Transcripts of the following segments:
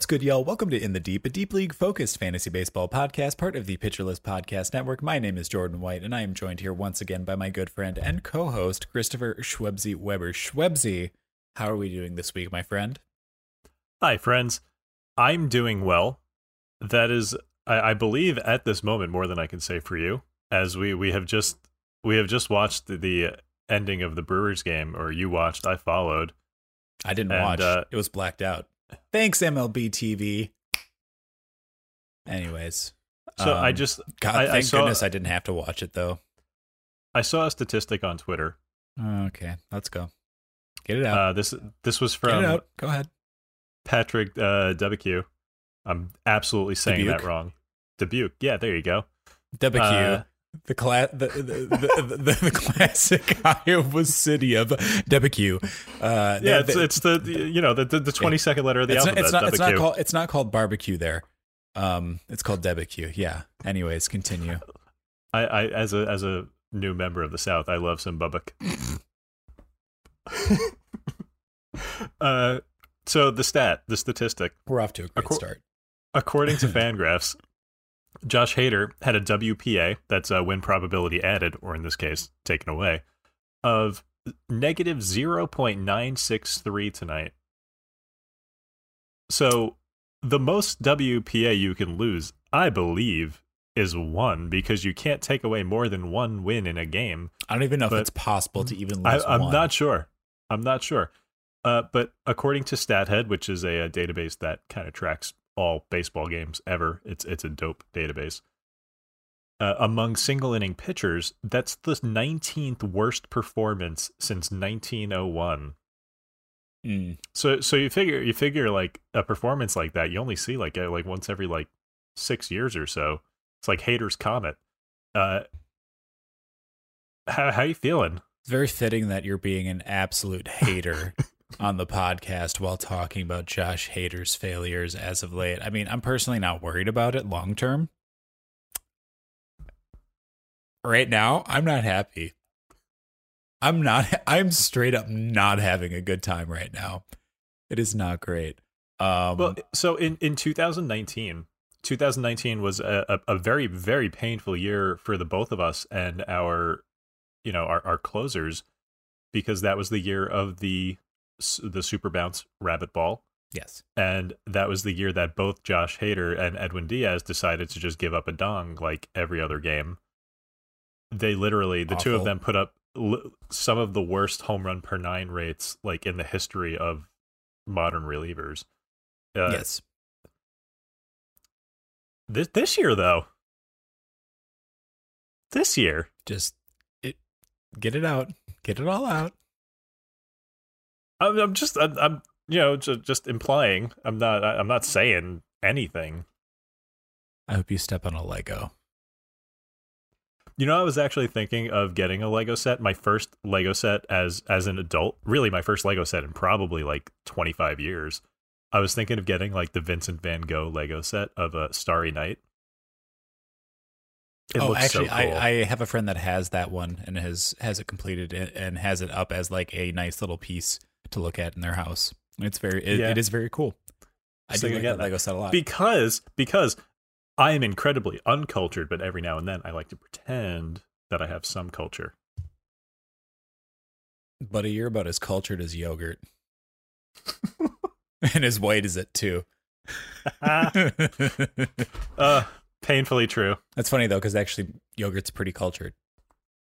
What's good, y'all? Welcome to In the Deep, a deep league focused fantasy baseball podcast, part of the Pitcher List Podcast Network. My name is Jordan White, and I am joined here once again by my good friend and co host, Christopher Schwebzy Weber. Schwebzy, how are we doing this week, my friend? Hi, friends. I'm doing well. That is, I, I believe, at this moment, more than I can say for you, as we we have just we have just watched the, the ending of the Brewers game, or you watched, I followed. I didn't And, watch, uh, it was blacked out. Thanks, MLB TV. Anyways, So I um, just God, I- I thank saw- goodness I didn't have to watch it though. I saw a statistic on Twitter. Okay, let's go. Get it out. Uh, this this was Get it from out. Go ahead. Patrick uh, WQ. I'm absolutely saying that wrong. Dubuque. Yeah, there you go. WQ. Uh, the, cla- the, the, the, the, classic Iowa city of WQ. Uh, Yeah, it's, it's the you know the the, the 22nd letter of the it's not, alphabet. it's not, it's not called it's not called barbecue there. Um, it's called WQ. Yeah. Anyways, continue. I, I as a as a new member of the South, I love some bubbock. uh, so the stat, the statistic, We're off to a great Acco- start. according to Fangraphs, Josh Hader had a WPA, that's a win probability added, or in this case, taken away, of negative zero point nine six three tonight. So the most WPA you can lose, I believe, is one because you can't take away more than one win in a game. I don't even know if but- it's possible to even I, lose I'm one. not sure. I'm not sure. Uh, but according to StatHead, which is a, a database that kind of tracks all baseball games ever, it's it's a dope database. Uh, among single inning pitchers, that's the 19th worst performance since 1901. Mm. So so you figure you figure like a performance like that, you only see like uh, like once every like six years or so. It's like Hater's comet. Uh, how how you feeling? It's very fitting that you're being an absolute hater on the podcast while talking about Josh Hader's failures as of late. I mean, I'm personally not worried about it long term. Right now, I'm not happy. I'm not I'm straight up not having a good time right now. It is not great. Um Well, so in, in 2019, 2019 was a, a, very, very painful year for the both of us and our, you know, our, our closers, because that was the year of the the super bounce rabbit ball, yes. and that was the year that both Josh Hader and Edwin Diaz decided to just give up a dong like every other game. They literally, the two of them, put up l- some of the worst home run per nine rates like in the history of modern relievers. Uh, yes. This this year though. This year. Just it get it out. Get it all out. I'm, I'm just I'm, I'm you know just, just implying. I'm not I'm not saying anything. I hope you step on a Lego. You know, I was actually thinking of getting a Lego set, my first Lego set as as an adult. Really, my first Lego set in probably like 25 years. I was thinking of getting like the Vincent Van Gogh Lego set of a Starry Night. It oh, looks actually, so cool. I, I have a friend that has that one and has has it completed and- and has it up as like a nice little piece to look at in their house. It's very, it, Yeah. it is very cool. I So do like get that that. Lego set a lot. because because I am incredibly uncultured, but every now and then I like to pretend that I have some culture. Buddy, you're about as cultured as yogurt, and as white as it too. Uh, painfully true. That's funny though, because actually yogurt's pretty cultured.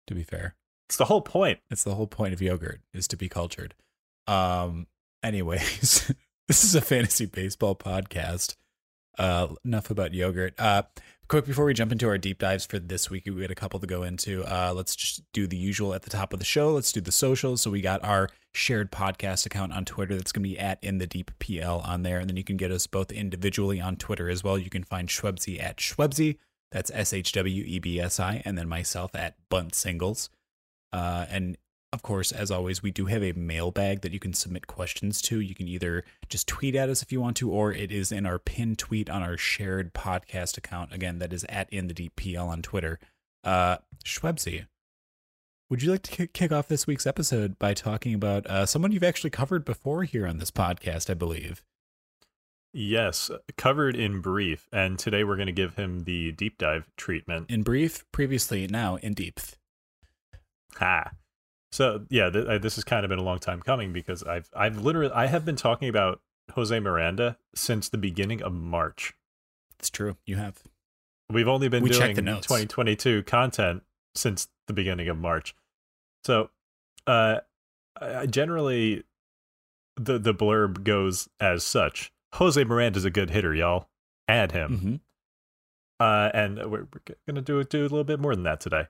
To be fair, It's the whole point. It's the whole point of yogurt is to be cultured. Um. Anyways, this is a fantasy baseball podcast. Uh, enough about yogurt. Uh, quick before we jump into our deep dives for this week, we had a couple to go into. Uh, let's just do the usual at the top of the show. Let's do the socials. So we got our shared podcast account on Twitter. That's going to be at in the deep PL on there, and then you can get us both individually on Twitter as well. You can find Schwebsy at Schwebsy. That's S H W E B S I, and then myself at Bunt Singles. Uh, and of course, as always, we do have a mailbag that you can submit questions to. You can either just tweet at us if you want to, or it is in our pinned tweet on our shared podcast account. Again, that is at in the deep PL on Twitter. Uh, Schwebsy, would you like to kick- kick off this week's episode by talking about uh, someone you've actually covered before here on this podcast? I believe. Yes, covered in brief. And today we're going to give him the deep dive treatment. In brief, previously, now in depth. Ha. So yeah, th- uh, this has kind of been a long time coming because I've I've literally I have been talking about Jose Miranda since the beginning of March. It's true. You have. We've only been We doing 2022 content since the beginning of March. So, uh, I I generally, the the blurb goes as such: Jose Miranda is a good hitter, y'all. Add him. hmm Uh, and we're, we're gonna do do a little bit more than that today.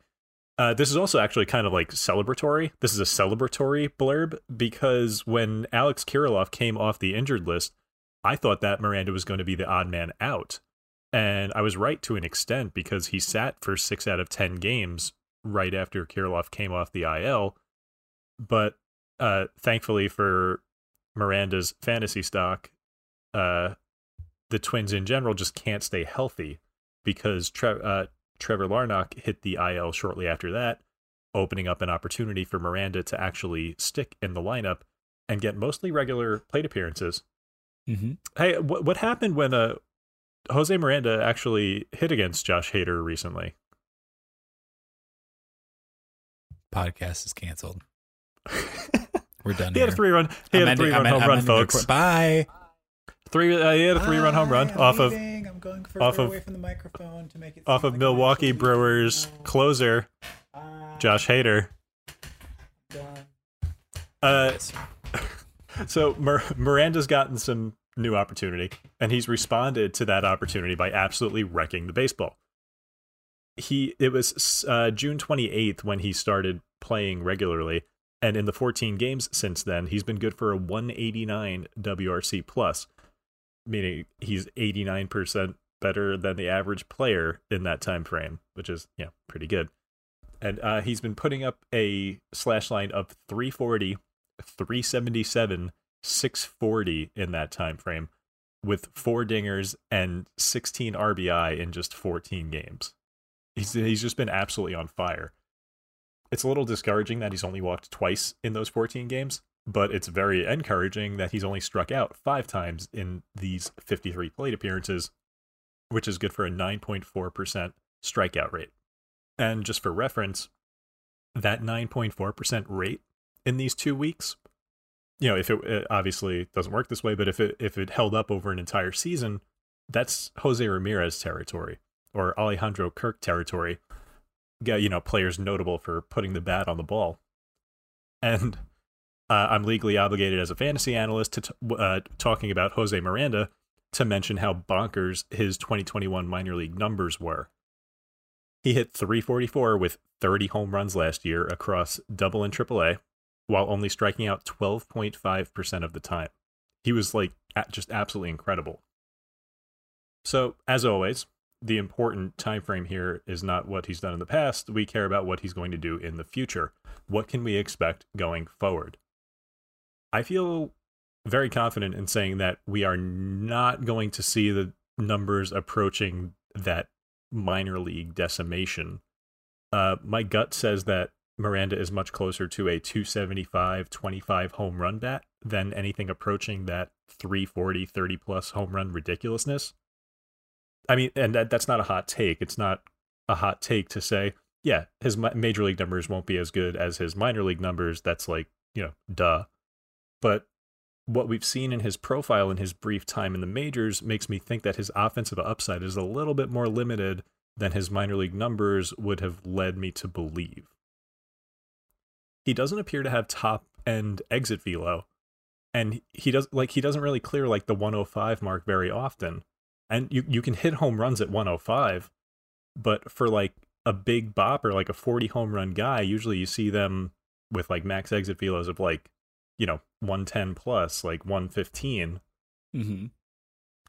Uh, this is also actually kind of like celebratory. This is a celebratory blurb because when Alex Kirilloff came off the injured list, I thought that Miranda was going to be the odd man out. And I was right to an extent because he sat for six out of 10 games right after Kirilloff came off the IL. But uh, thankfully for Miranda's fantasy stock, uh, the Twins in general just can't stay healthy because Tre- uh, Trevor Larnach hit the IL shortly after that, opening up an opportunity for Miranda to actually stick in the lineup and get mostly regular plate appearances. hmm Hey, what what happened when uh, Jose Miranda actually hit against Josh Hader recently? Podcast is canceled. We're done. he had a three run. He I'm had a three run home I'm run, ending folks. Bye. Three. Uh, he had a three run home run I'm off of leaving. I'm going off of- away from the microphone to make it off of like Milwaukee Brewers closer Bye. Josh Hader. Uh, So Mir- Miranda's gotten some new opportunity, and he's responded to that opportunity by absolutely wrecking the baseball. He it was uh, June 28th when he started playing regularly, and in the 14 games since then, he's been good for a 189 WRC plus, meaning he's 89% better than the average player in that time frame, which is yeah pretty good. And uh, he's been putting up a slash line of 340 377 640 in that time frame with four dingers and 16 RBI in just 14 games. He's he's just been absolutely on fire. It's a little discouraging that he's only walked twice in those 14 games, but it's very encouraging that he's only struck out 5 times in these 53 plate appearances, which is good for a 9.4% strikeout rate. And just for reference, that 9.4% rate in these two weeks you know if it, it obviously doesn't work this way but if it if it held up over an entire season that's jose ramirez territory or alejandro kirk territory you know players notable for putting the bat on the ball and uh, i'm legally obligated as a fantasy analyst to t- uh, talking about jose miranda to mention how bonkers his 2021 minor league numbers were he hit 344 with 30 home runs last year across double and triple A, while only striking out 12.5% of the time. He was like just absolutely incredible. So, as always, the important time frame here is not what he's done in the past. We care about what he's going to do in the future. What can we expect going forward? I feel very confident in saying that we are not going to see the numbers approaching that minor league decimation. Uh, my gut says that Miranda is much closer to a 275 25 home run bat than anything approaching that 340 30 plus home run ridiculousness. I mean, and that, that's not a hot take. It's not a hot take to say, yeah, his major league numbers won't be as good as his minor league numbers. That's like, you know, duh. But what we've seen in his profile in his brief time in the majors makes me think that his offensive upside is a little bit more limited than his minor league numbers would have led me to believe. He doesn't appear to have top end exit velo and he does like he doesn't really clear like the 105 mark very often. And you you can hit home runs at 105 but for like a big bopper like a 40 home run guy usually you see them with like max exit velos of like you know 110 plus like 115 mm-hmm.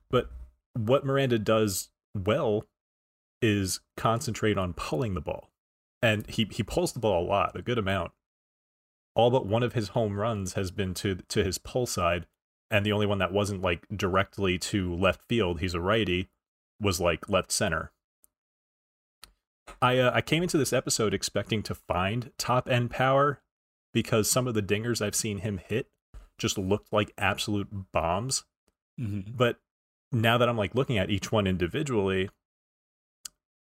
but what miranda does well is concentrate on pulling the ball and he he pulls the ball a lot a good amount all but one of his home runs has been to to his pull side, and the only one that wasn't like directly to left field, he's a righty, was like left center. I uh, I came into this episode expecting to find top end power because some of the dingers I've seen him hit just looked like absolute bombs. Mm-hmm. But now that I'm like looking at each one individually,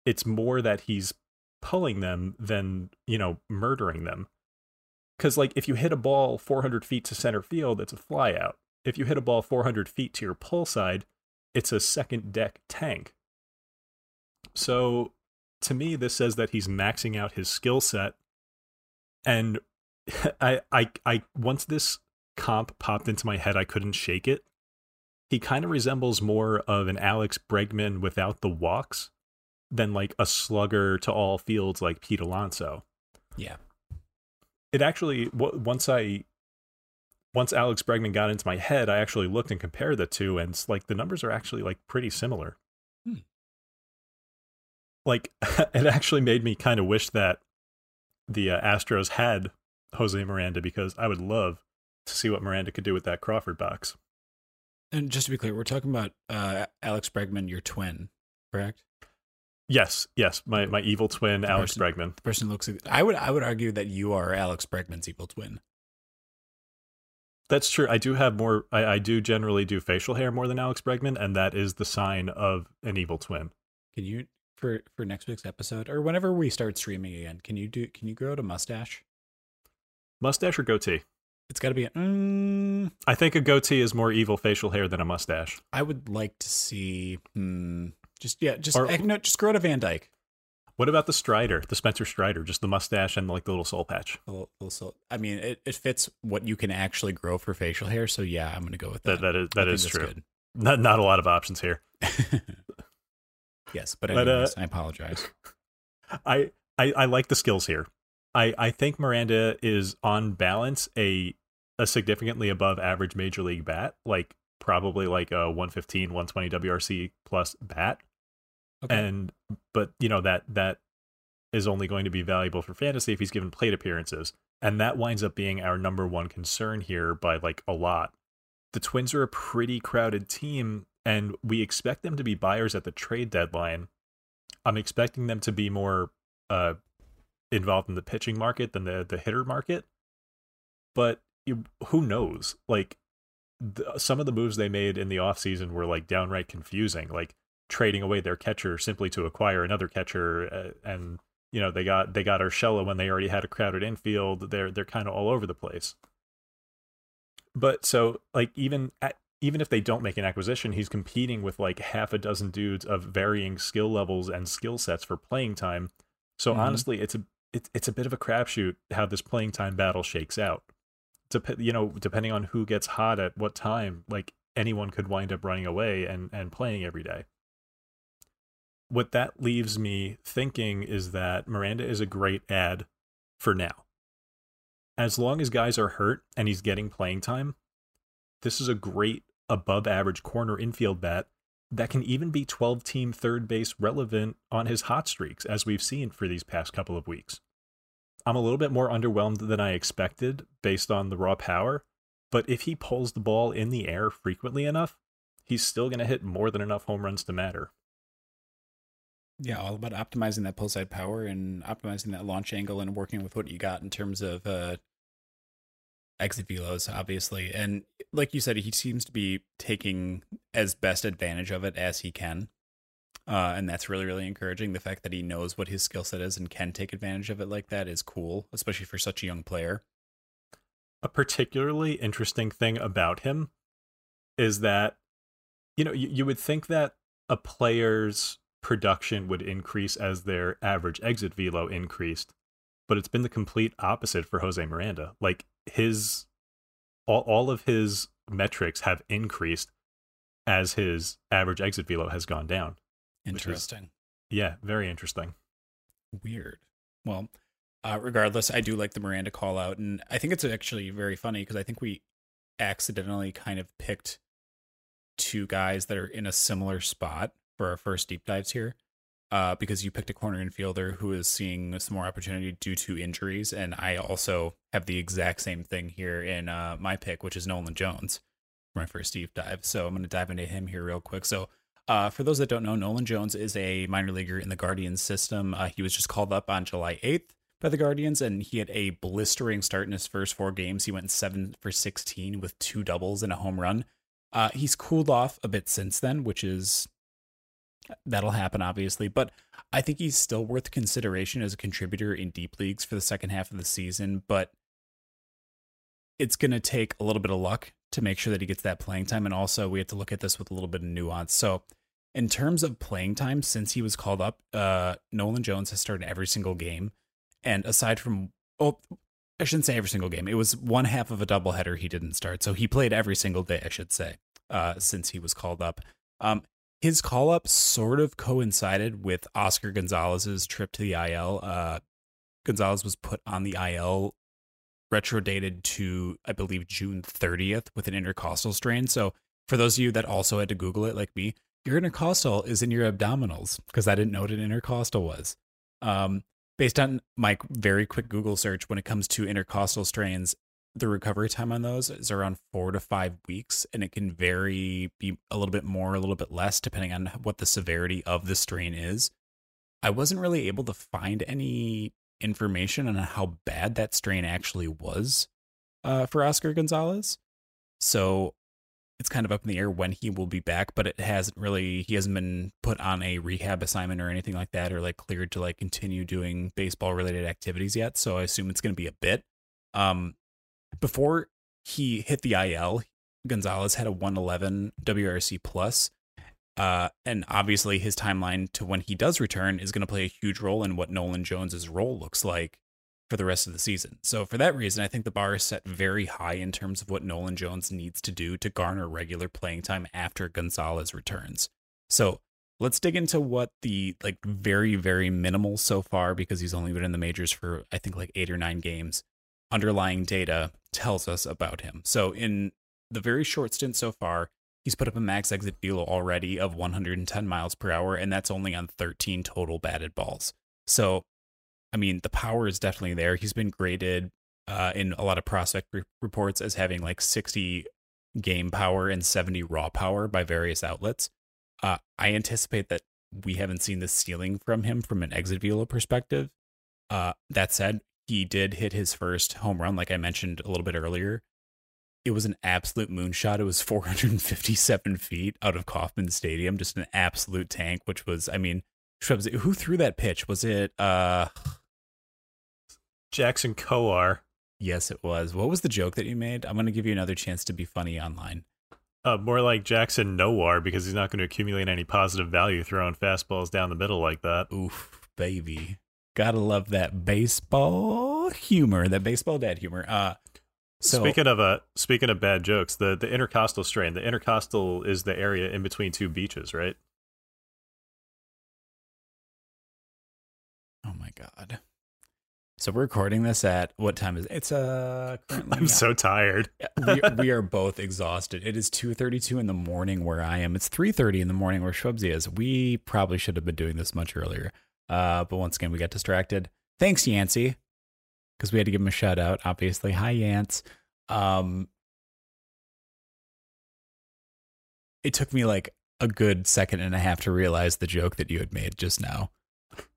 it's more that he's pulling them than you know murdering them because like if you hit a ball 400 feet to center field, it's a flyout. If you hit a ball 400 feet to your pull side, it's a second deck tank. So to me, this says that he's maxing out his skill set. And I, I, I, once this comp popped into my head, I couldn't shake it. He kind of resembles more of an Alex Bregman without the walks than like a slugger to all fields like Pete Alonso. Yeah it actually once I once Alex Bregman got into my head, I actually looked and compared the two, and like the numbers are actually like pretty similar. Hmm. Like it actually made me kind of wish that the uh, Astros had Jose Miranda because I would love to see what Miranda could do with that Crawford box. And just to be clear, we're talking about uh, Alex Bregman, your twin, correct? Yes, yes, my my evil twin, the Alex person, Bregman. The person looks. I would I would argue that you are Alex Bregman's evil twin. That's true. I do have more. I, I do generally do facial hair more than Alex Bregman, and that is the sign of an evil twin. Can you for for next week's episode or whenever we start streaming again? Can you do? Can you grow out a mustache? Mustache or goatee? It's got to be. A, mm, I think a goatee is more evil facial hair than a mustache. I would like to see. Hmm, just yeah, just or, no, just grow to Van Dyke. What about the Strider, the Spencer Strider, just the mustache and like the little soul patch? A little, little soul. I mean, it, it fits what you can actually grow for facial hair. So yeah, I'm going to go with that. That, that is that is true. Good. Not not a lot of options here. yes, but anyways, but, uh, I apologize. I, I I like the skills here. I I think Miranda is on balance a a significantly above average major league bat, like probably like a 115, 120 WRC plus bat. Okay. And but you know that that is only going to be valuable for fantasy if he's given plate appearances. And that winds up being our number one concern here by like a lot. The Twins are a pretty crowded team, and we expect them to be buyers at the trade deadline. I'm expecting them to be more uh, involved in the pitching market than the the hitter market. But who knows? Like the, some of the moves they made in the offseason were like downright confusing. Like trading away their catcher simply to acquire another catcher uh, and you know they got they got Urshela when they already had a crowded infield they're they're kind of all over the place but so like even at, even if they don't make an acquisition he's competing with like half a dozen dudes of varying skill levels and skill sets for playing time so mm-hmm. honestly it's a it, it's a bit of a crapshoot how this playing time battle shakes out Dep- you know depending on who gets hot at what time like anyone could wind up running away and and playing every day what that leaves me thinking is that Miranda is a great ad for now. As long as guys are hurt and he's getting playing time, this is a great above average corner infield bat that can even be 12 team third base relevant on his hot streaks, as we've seen for these past couple of weeks. I'm a little bit more underwhelmed than I expected based on the raw power, but if he pulls the ball in the air frequently enough, he's still going to hit more than enough home runs to matter. Yeah, all about optimizing that pull side power and optimizing that launch angle and working with what you got in terms of uh, exit velos, obviously. And like you said, he seems to be taking as best advantage of it as he can. Uh, and that's really, really encouraging. The fact that he knows what his skill set is and can take advantage of it like that is cool, especially for such a young player. A particularly interesting thing about him is that, you know, you, you would think that a player's production would increase as their average exit velo increased, but it's been the complete opposite for Jose Miranda. Like his all, all of his metrics have increased as his average exit velo has gone down. Interesting. Is, yeah, very interesting. Weird. Well, uh, regardless, I do like the Miranda call out, and I think it's actually very funny because I think we accidentally kind of picked two guys that are in a similar spot for our first deep dives here. Uh, because you picked a corner infielder who is seeing some more opportunity due to injuries, and I also have the exact same thing here in uh, my pick, which is Nolan Jones for my first deep dive. So I'm going to dive into him here real quick. So uh, for those that don't know, Nolan Jones is a minor leaguer in the Guardians system. Uh, he was just called up on July 8th by the Guardians, and he had a blistering start in his first four games. He went seven for 16 with two doubles and a home run. Uh, he's cooled off a bit since then, which is that'll happen obviously but i think he's still worth consideration as a contributor in deep leagues for the second half of the season but it's going to take a little bit of luck to make sure that he gets that playing time and also we have to look at this with a little bit of nuance. So in terms of playing time since he was called up uh nolan jones has started every single game and aside from oh i shouldn't say every single game it was one half of a doubleheader he didn't start so he played every single day i should say uh since he was called up. Um his call up sort of coincided with Oscar Gonzalez's trip to the IL. Uh, Gonzalez was put on the IL, retrodated to I believe June 30th with an intercostal strain. So for those of you that also had to Google it, like me, your intercostal is in your abdominals because I didn't know what an intercostal was. Um, based on my very quick Google search, when it comes to intercostal strains, the recovery time on those is around four to five weeks, and it can vary, be a little bit more, a little bit less, depending on what the severity of the strain is. I wasn't really able to find any information on how bad that strain actually was uh, for Oscar Gonzalez. So it's kind of up in the air when he will be back, but it hasn't really, he hasn't been put on a rehab assignment or anything like that, or like cleared to like continue doing baseball related activities yet. So I assume it's going to be a bit. Um, before he hit the IL, Gonzalez had a 111 WRC plus. Uh, and obviously, his timeline to when he does return is going to play a huge role in what Nolan Jones's role looks like for the rest of the season. So, for that reason, I think the bar is set very high in terms of what Nolan Jones needs to do to garner regular playing time after Gonzalez returns. So, let's dig into what the like very, very minimal so far because he's only been in the majors for I think like eight or nine games underlying data tells us about him. So, in the very short stint so far, he's put up a max exit velo already of 110 miles per hour, and that's only on 13 total batted balls. So, I mean, the power is definitely there. He's been graded uh, in a lot of prospect re- reports as having like 60 game power and 70 raw power by various outlets. Uh, I anticipate that we haven't seen the ceiling from him from an exit velo perspective. Uh, that said, he did hit his first home run, like I mentioned a little bit earlier. It was an absolute moonshot. It was 457 feet out of Kauffman Stadium, just an absolute tank, which was, I mean, who threw that pitch? Was it uh Jackson Kowar? Yes, it was. What was the joke that you made? I'm going to give you another chance to be funny online. Uh, more like Jackson Nowar because he's not going to accumulate any positive value throwing fastballs down the middle like that. Oof, baby. Gotta love that baseball humor, that baseball dad humor. Uh, so, speaking of uh, speaking of bad jokes, the the intercostal strain. The intercostal is the area in between two beaches, right? Oh my god! So we're recording this at what time is it? It's uh currently. I'm so tired. we, we are both exhausted. It is two thirty two in the morning where I am. It's three thirty in the morning where Schwebzy is. We probably should have been doing this much earlier. Uh, but once again, we got distracted. Thanks, Yancey, because we had to give him a shout out. Obviously, hi Yance. Um, it took me like a good second and a half to realize the joke that you had made just now.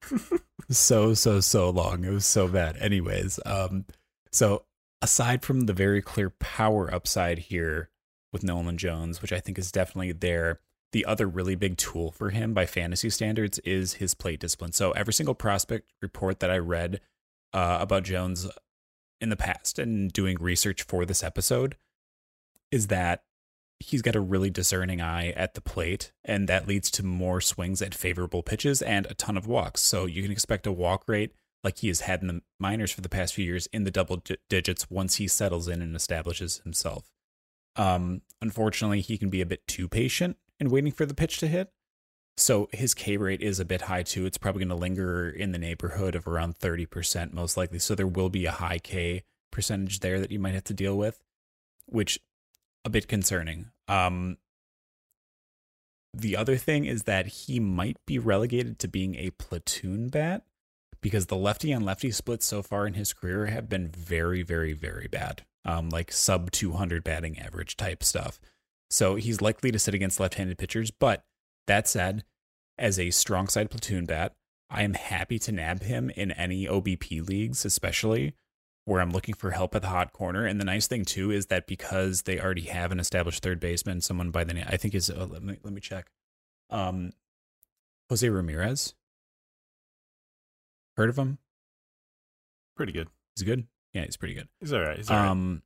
so so so long. It was so bad. Anyways, um, so aside from the very clear power upside here with Nolan Jones, which I think is definitely there, the other really big tool for him by fantasy standards is his plate discipline. So every single prospect report that I read uh, about Jones in the past and doing research for this episode is that he's got a really discerning eye at the plate, and that leads to more swings at favorable pitches and a ton of walks. So you can expect a walk rate like he has had in the minors for the past few years in the double d- digits once he settles in and establishes himself. Um, unfortunately, he can be a bit too patient in waiting for the pitch to hit. So his K rate is a bit high too. It's probably going to linger in the neighborhood of around 30% most likely. So there will be a high K percentage there that you might have to deal with, which a bit concerning. Um, the other thing is that he might be relegated to being a platoon bat because the lefty on lefty splits so far in his career have been very, very, very bad. Um, like sub 200 batting average type stuff. So he's likely to sit against left handed pitchers. But that said, as a strong side platoon bat, I am happy to nab him in any OBP leagues, especially where I'm looking for help at the hot corner. And the nice thing too is that because they already have an established third baseman, someone by the name I think is uh, let me let me check, um, Jose Ramirez. Heard of him? Pretty good. He's good. Yeah, he's pretty good. He's all right. He's all right.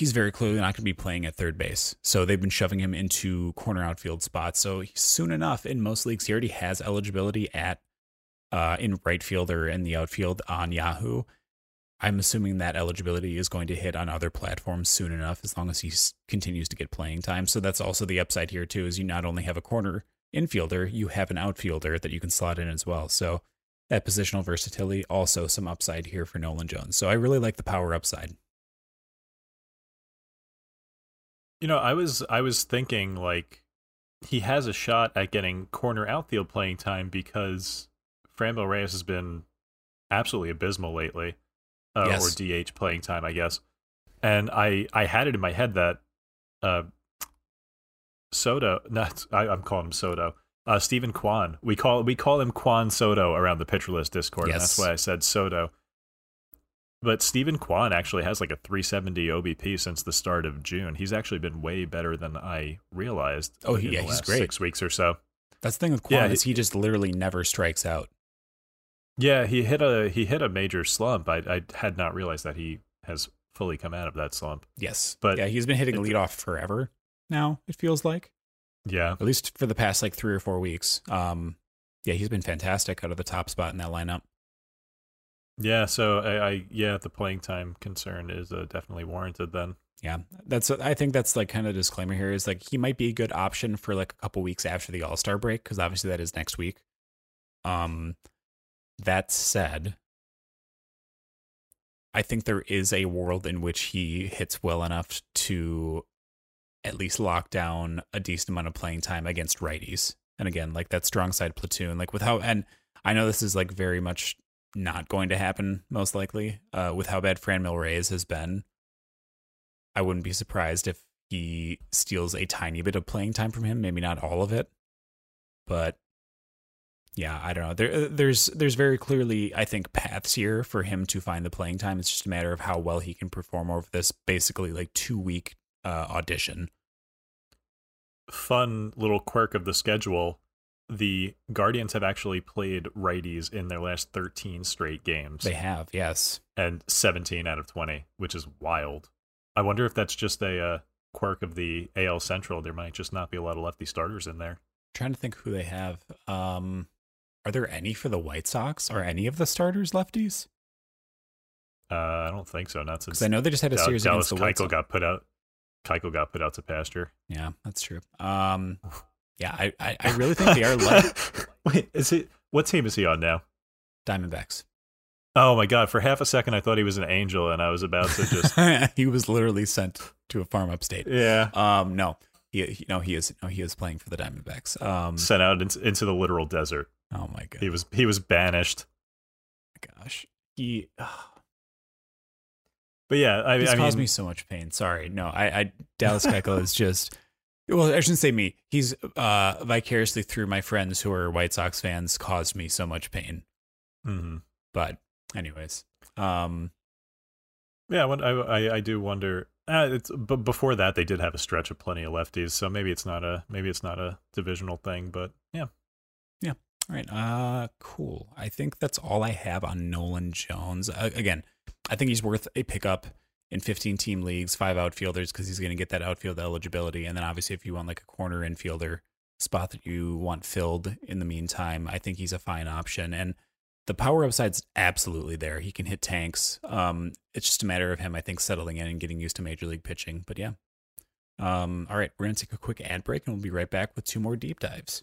He's very clearly not going to be playing at third base. So they've been shoving him into corner outfield spots. So soon enough, in most leagues, he already has eligibility at uh, in right field or in the outfield on Yahoo. I'm assuming that eligibility is going to hit on other platforms soon enough, as long as he continues to get playing time. So that's also the upside here too, is you not only have a corner infielder, you have an outfielder that you can slot in as well. So that positional versatility, also some upside here for Nolan Jones. So I really like the power upside. You know, I was I was thinking like he has a shot at getting corner outfield playing time because Franmil Reyes has been absolutely abysmal lately uh, Yes. or DH playing time, I guess. And I I had it in my head that uh, Soto, not I, I'm calling him Soto. Uh, Steven Kwan. We call we call him Kwan Soto around the pitcher list Discord, and that's why I said Soto. But Steven Kwan actually has like a 370 OBP since the start of June. He's actually been way better than I realized. Oh, in yeah, he's great. Six weeks or so. That's the thing with Kwan Yeah, is he just literally never strikes out. Yeah, he hit a he hit a major slump. I I had not realized that he has fully come out of that slump. Yes, But yeah, he's been hitting it- leadoff forever now. It feels like Yeah, at least for the past like three or four weeks. Um, yeah, he's been fantastic out of the top spot in that lineup. Yeah. So I, I yeah, the playing time concern is uh, definitely warranted. Then Yeah, that's I think that's like kind of the disclaimer here is like he might be a good option for like a couple weeks after the All Star break because obviously that is next week. Um, that said, I think there is a world in which he hits well enough to at least lock down a decent amount of playing time against righties. And again, like that strong side platoon, like with how and I know this is like very much not going to happen most likely uh, with how bad Fran Reyes has been. I wouldn't be surprised if he steals a tiny bit of playing time from him, maybe not all of it. But yeah, I don't know. There there's there's very clearly I think paths here for him to find the playing time. It's just a matter of how well he can perform over this basically like 2 week uh, audition. fun little quirk of the schedule. The Guardians have actually played righties in their last 13 straight games, They have, yes. and 17 out of 20, which is wild. I wonder if that's just a uh, quirk of the AL Central. There might just not be a lot of lefty starters in there. trying to think who they have. Um are there any for the White Sox? Are any of the starters lefties? Uh, I don't think so. Not since I know they just had a series Dallas against the White Keuchel Sox. got put out. Keuchel got put out to pasture. Yeah, that's true. Um, yeah, I, I, I really think they are like Wait, is he? What team is he on now? Diamondbacks. Oh my god! For half a second, I thought he was an angel, and I was about to just he was literally sent to a farm upstate. yeah Um, no, he, he no, he is no, he is playing for the Diamondbacks. Um, sent out into, into the literal desert. oh my god, He was he was banished. gosh, he But yeah, I, this I caused mean, me so much pain. Sorry, no, I, I Dallas Keuchel is just Well, I shouldn't say me. He's uh, vicariously through my friends who are White Sox fans caused me so much pain. Mm-hmm. But, anyways, um, Yeah, I, I I do wonder. Uh, it's but before that they did have a stretch of plenty of lefties, so maybe it's not a maybe it's not a divisional thing, but yeah, yeah. All right. Uh, cool. I think that's all I have on Nolan Jones. Uh, again, I think he's worth a pickup in 15 team leagues, five outfielders, because he's going to get that outfield eligibility. And then obviously, if you want like a corner infielder spot that you want filled in the meantime, I think he's a fine option. And the power upside's absolutely there. He can hit tanks. Um, it's just a matter of him, I think, settling in and getting used to major league pitching. But yeah. Um, all right, we're going to take a quick ad break and we'll be right back with two more deep dives.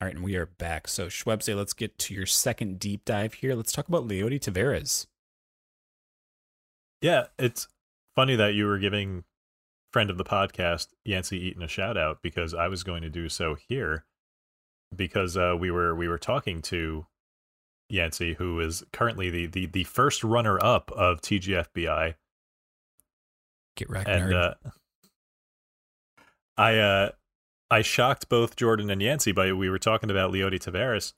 All right, and we are back. So, Schwebze, let's get to your second deep dive here. Let's talk about Leody Taveras. Yeah, it's funny that you were giving friend of the podcast Yancey Eaton a shout out because I was going to do so here because uh, we were we were talking to Yancey, who is currently the the, the first runner up of TGFBI, Get wrecked, and uh, I uh, I shocked both Jordan and Yancey by we were talking about Leody Taveras,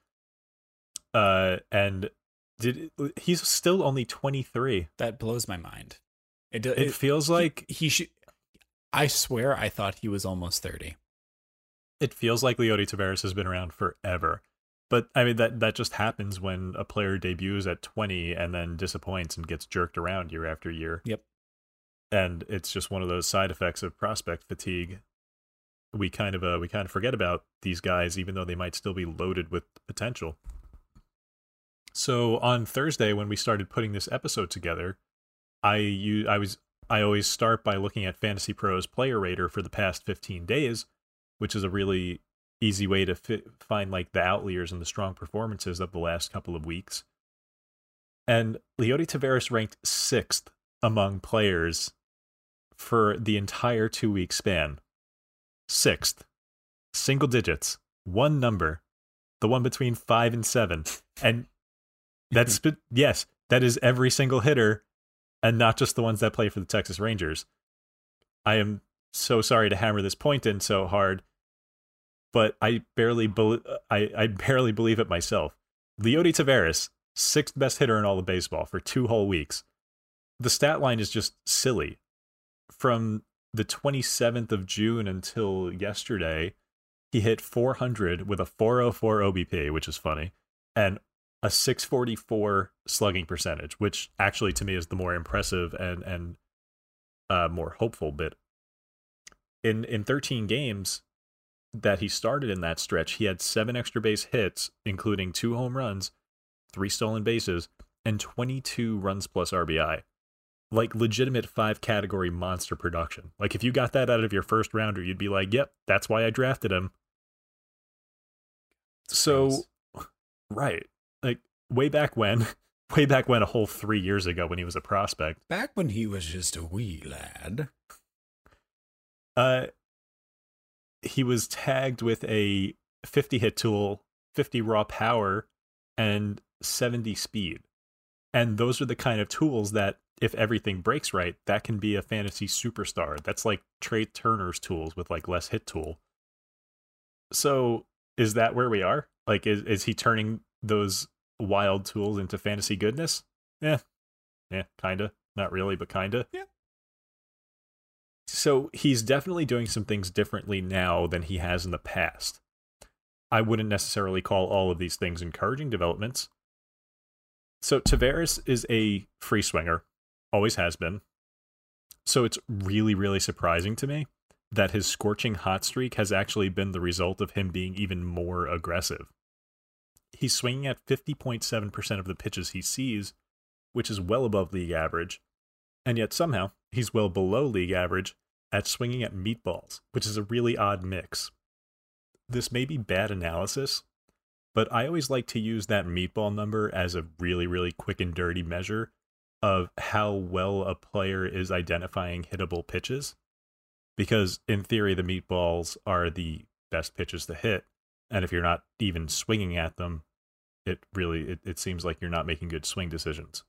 uh, and did he's still only twenty three. that blows my mind. It, It, it, feels like he, he should. I swear, I thought he was almost thirty. it feels like Leody Taveras has been around forever. But I mean that that just happens when a player debuts at 20 and then disappoints and gets jerked around year after year. Yep. And it's just one of those side effects of prospect fatigue. We kind of uh, we kind of forget about these guys even though they might still be loaded with potential. So on Thursday when we started putting this episode together, I you I was I always start by looking at Fantasy Pros player rater for the past 15 days, which is a really easy way to fi- find like the outliers and the strong performances of the last couple of weeks. And Leody Taveras ranked sixth among players for the entire two week span. Sixth, single digits, one number, the one between five and seven. And that's, yes, that is every single hitter and not just the ones that play for the Texas Rangers. I am so sorry to hammer this point in so hard, but I barely bel uh, I, I barely believe it myself. Leody Taveras, sixth best hitter in all of baseball for two whole weeks. The stat line is just silly. From the 27th of June until yesterday, he hit 400 with a 404 OBP, which is funny, and a 644 slugging percentage, which actually to me is the more impressive and and uh, more hopeful bit. In in 13 games that he started in that stretch, he had seven extra base hits, including two home runs, three stolen bases, and 22 runs plus RBI. Like legitimate five category monster production. Like if you got that out of your first rounder, you'd be like, "Yep, that's why I drafted him." So, right, like way back when, way back when, a whole three years ago when he was a prospect. Back when he was just a wee lad. Uh, he was tagged with a 50 hit tool, 50 raw power, and 70 speed. And those are the kind of tools that, if everything breaks right, that can be a fantasy superstar. That's like Trea Turner's tools with like less hit tool. So is that where we are? Like, is is he turning those wild tools into fantasy goodness? Yeah, yeah, kinda. Not really, but kinda. Yeah. So he's definitely doing some things differently now than he has in the past. I wouldn't necessarily call all of these things encouraging developments. So Taveras is a free swinger, always has been. So it's really, really surprising to me that his scorching hot streak has actually been the result of him being even more aggressive. He's swinging at 50.7% of the pitches he sees, which is well above league average, and yet somehow he's well below league average at swinging at meatballs, which is a really odd mix. This may be bad analysis, but I always like to use that meatball number as a really, really quick and dirty measure of how well a player is identifying hittable pitches. Because in theory, the meatballs are the best pitches to hit. And if you're not even swinging at them, it really it, it seems like you're not making good swing decisions.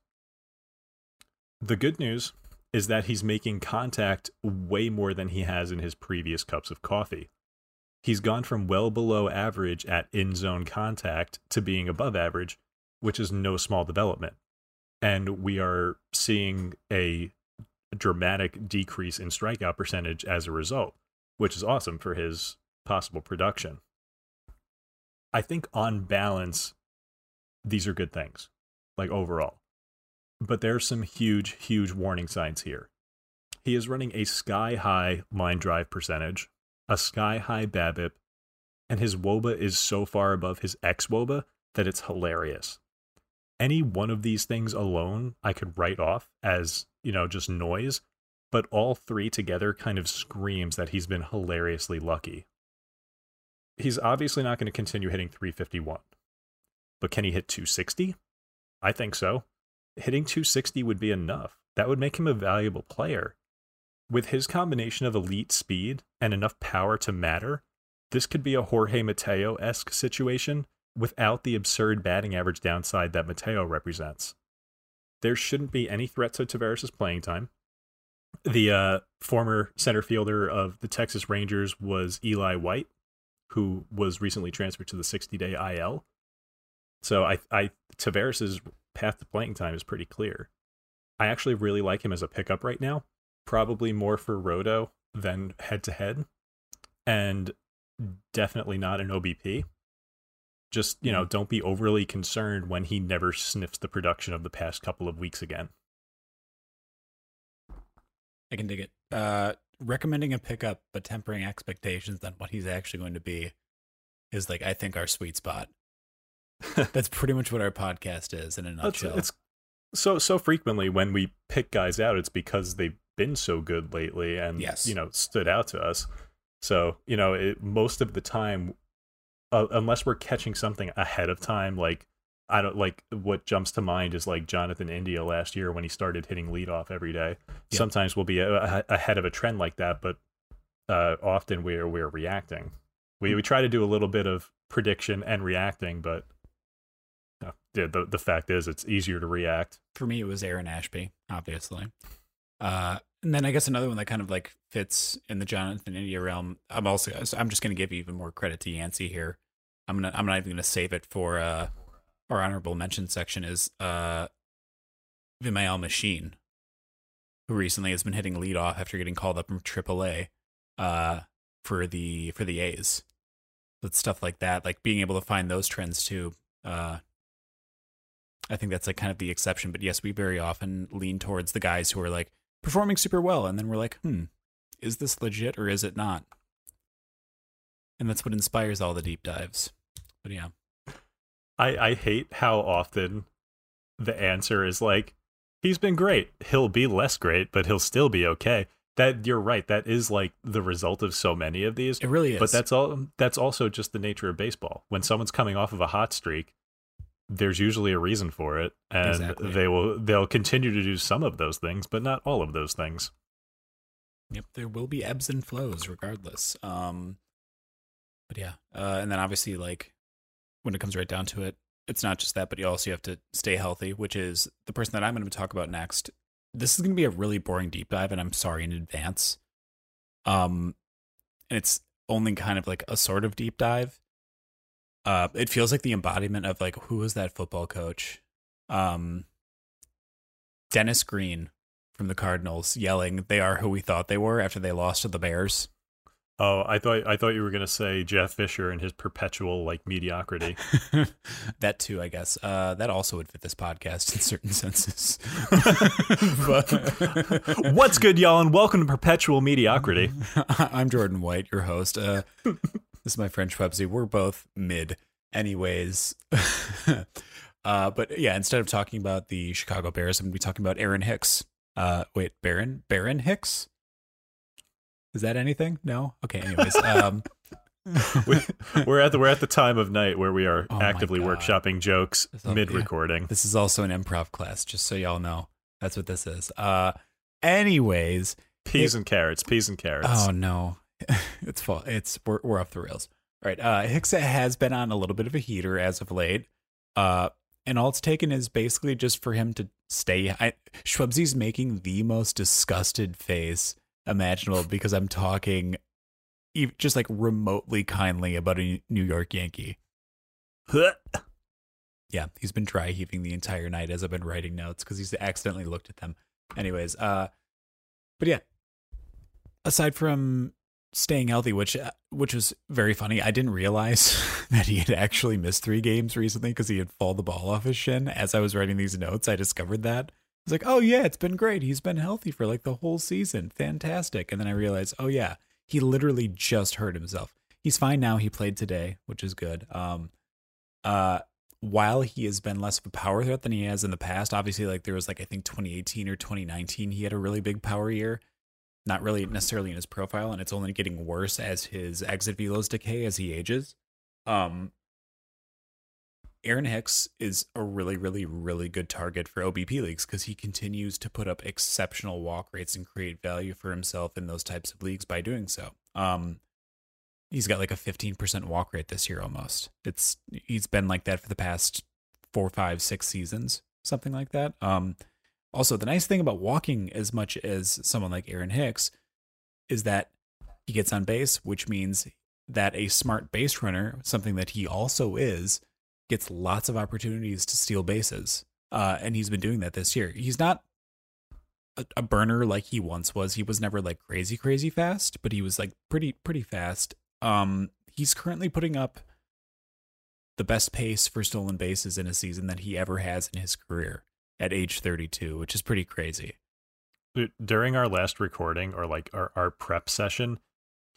The good news is that he's making contact way more than he has in his previous cups of coffee. He's gone from well below average at in zone contact to being above average, which is no small development. And we are seeing a dramatic decrease in strikeout percentage as a result, which is awesome for his possible production. I think on balance, these are good things, like overall. But there's some huge, huge warning signs here. He is running a sky high line drive percentage, a sky high BABIP, and his WOBA is so far above his ex WOBA that it's hilarious. Any one of these things alone, I could write off as, you know, just noise, but all three together kind of screams that he's been hilariously lucky. He's obviously not going to continue hitting 351. But can he hit 260? I think so. Hitting 260 would be enough. That would make him a valuable player. With his combination of elite speed and enough power to matter, this could be a Jorge Mateo esque situation without the absurd batting average downside that Mateo represents. There shouldn't be any threat to Taveras' playing time. The uh, former center fielder of the Texas Rangers was Eli White, who was recently transferred to the 60 day IL. So I, I Taveras' path to playing time is pretty clear. I actually really like him as a pickup right now, probably more for Roto than head to head, and definitely not an OBP. Just, you know, don't be overly concerned when he never sniffs the production of the past couple of weeks again. I can dig it. Uh, recommending a pickup, but tempering expectations on what he's actually going to be is like, I think, our sweet spot. That's pretty much what our podcast is in a nutshell. It's, it's so so frequently when we pick guys out, it's because they've been so good lately and Yes. you know stood out to us. So you know, it, most of the time, uh, unless we're catching something ahead of time, like I don't like what jumps to mind is like Jonathan India last year when he started hitting leadoff every day. Yep. Sometimes we'll be a, a- ahead of a trend like that, but uh, often we're we're reacting. We we try to do a little bit of prediction and reacting, but uh, the, the the fact is it's easier to react. for me it was Aaron Ashby, obviously. Uh, and then I guess another one that kind of like fits in the Jonathan India realm. I'm also I'm just going to give even more credit to Yancey here. I'm gonna I'm not even going to save it for uh our honorable mention section is uh Machín, who recently has been hitting lead off after getting called up from AAA uh for the for the A's. But stuff like that, like being able to find those trends too. Uh, I think that's like kind of the exception. But yes, we very often lean towards the guys who are like performing super well, and then we're like, hmm, is this legit or is it not? And that's what inspires all the deep dives. But yeah, I I hate how often the answer is like he's been great. He'll be less great, but he'll still be okay. That you're right. That is like the result of so many of these. it really is. But that's all. That's also just the nature of baseball. When someone's coming off of a hot streak, there's usually a reason for it, and Exactly. they will they'll continue to do some of those things, but not all of those things. Yep, there will be ebbs and flows regardless. Um, but yeah, uh, and then obviously, like when it comes right down to it, it's not just that, but you also have to stay healthy, which is the person that I'm going to talk about next. This is going to be a really boring deep dive, and I'm sorry in advance. Um, and it's only kind of like a sort of deep dive. Uh, it feels like the embodiment of like who was that football coach? Um, Dennis Green from the Cardinals yelling, "They are who we thought they were" after they lost to the Bears. Oh, I thought I thought you were gonna say Jeff Fisher and his perpetual like mediocrity. that too, I guess. Uh, that also would fit this podcast in certain senses. but, What's good, y'all, and welcome to Perpetual Mediocrity. I'm Jordan White, your host. Uh, this is my friend Schwebzy. We're both mid, anyways. uh, but yeah, instead of talking about the Chicago Bears, I'm gonna be talking about Aaron Hicks. Uh, wait, Baron Baron Hicks. Is that anything? No. Okay. Anyways, um, we, are at the we're at the time of night where we are oh actively workshopping jokes mid recording. Yeah. This is also an improv class, just so y'all know. That's what this is. Uh, anyways, peas it, and carrots, peas and carrots. Oh no, it's fall. It's we're we're off the rails. All right. Uh, Hicks has been on a little bit of a heater as of late. Uh, and all it's taken is basically just for him to stay. I, Schwebzy's making the most disgusted face imaginable because I'm talking just like remotely kindly about a New York Yankee. yeah, he's been dry heaving the entire night as I've been writing notes because he's accidentally looked at them. Anyways, uh, but yeah, aside from staying healthy, which uh, which was very funny, I didn't realize that he had actually missed three games recently because he had fall the ball off his shin. As I was writing these notes, I discovered that I was like, oh yeah, it's been great. He's been healthy for like the whole season. Fantastic. And then I realized, oh yeah, he literally just hurt himself. He's fine now. He played today, which is good. Um, uh, while he has been less of a power threat than he has in the past, obviously, like there was like I think 2018 or 2019, he had a really big power year. Not really necessarily in his profile, and it's only getting worse as his exit velos decay as he ages. Um, Aaron Hicks is a really, really, really good target for OBP leagues because he continues to put up exceptional walk rates and create value for himself in those types of leagues by doing so. Um, he's got like a 15% walk rate this year almost. It's he's been like that for the past four, five, six seasons, something like that. Um, also, the nice thing about walking as much as someone like Aaron Hicks is that he gets on base, which means that a smart base runner, something that he also is, gets lots of opportunities to steal bases. Uh, and he's been doing that this year. He's not a, a, burner like he once was. He was never like crazy, crazy fast, but he was like pretty, pretty fast. Um, he's currently putting up the best pace for stolen bases in a season that he ever has in his career at age 32, which is pretty crazy. During our last recording or like our, our prep session,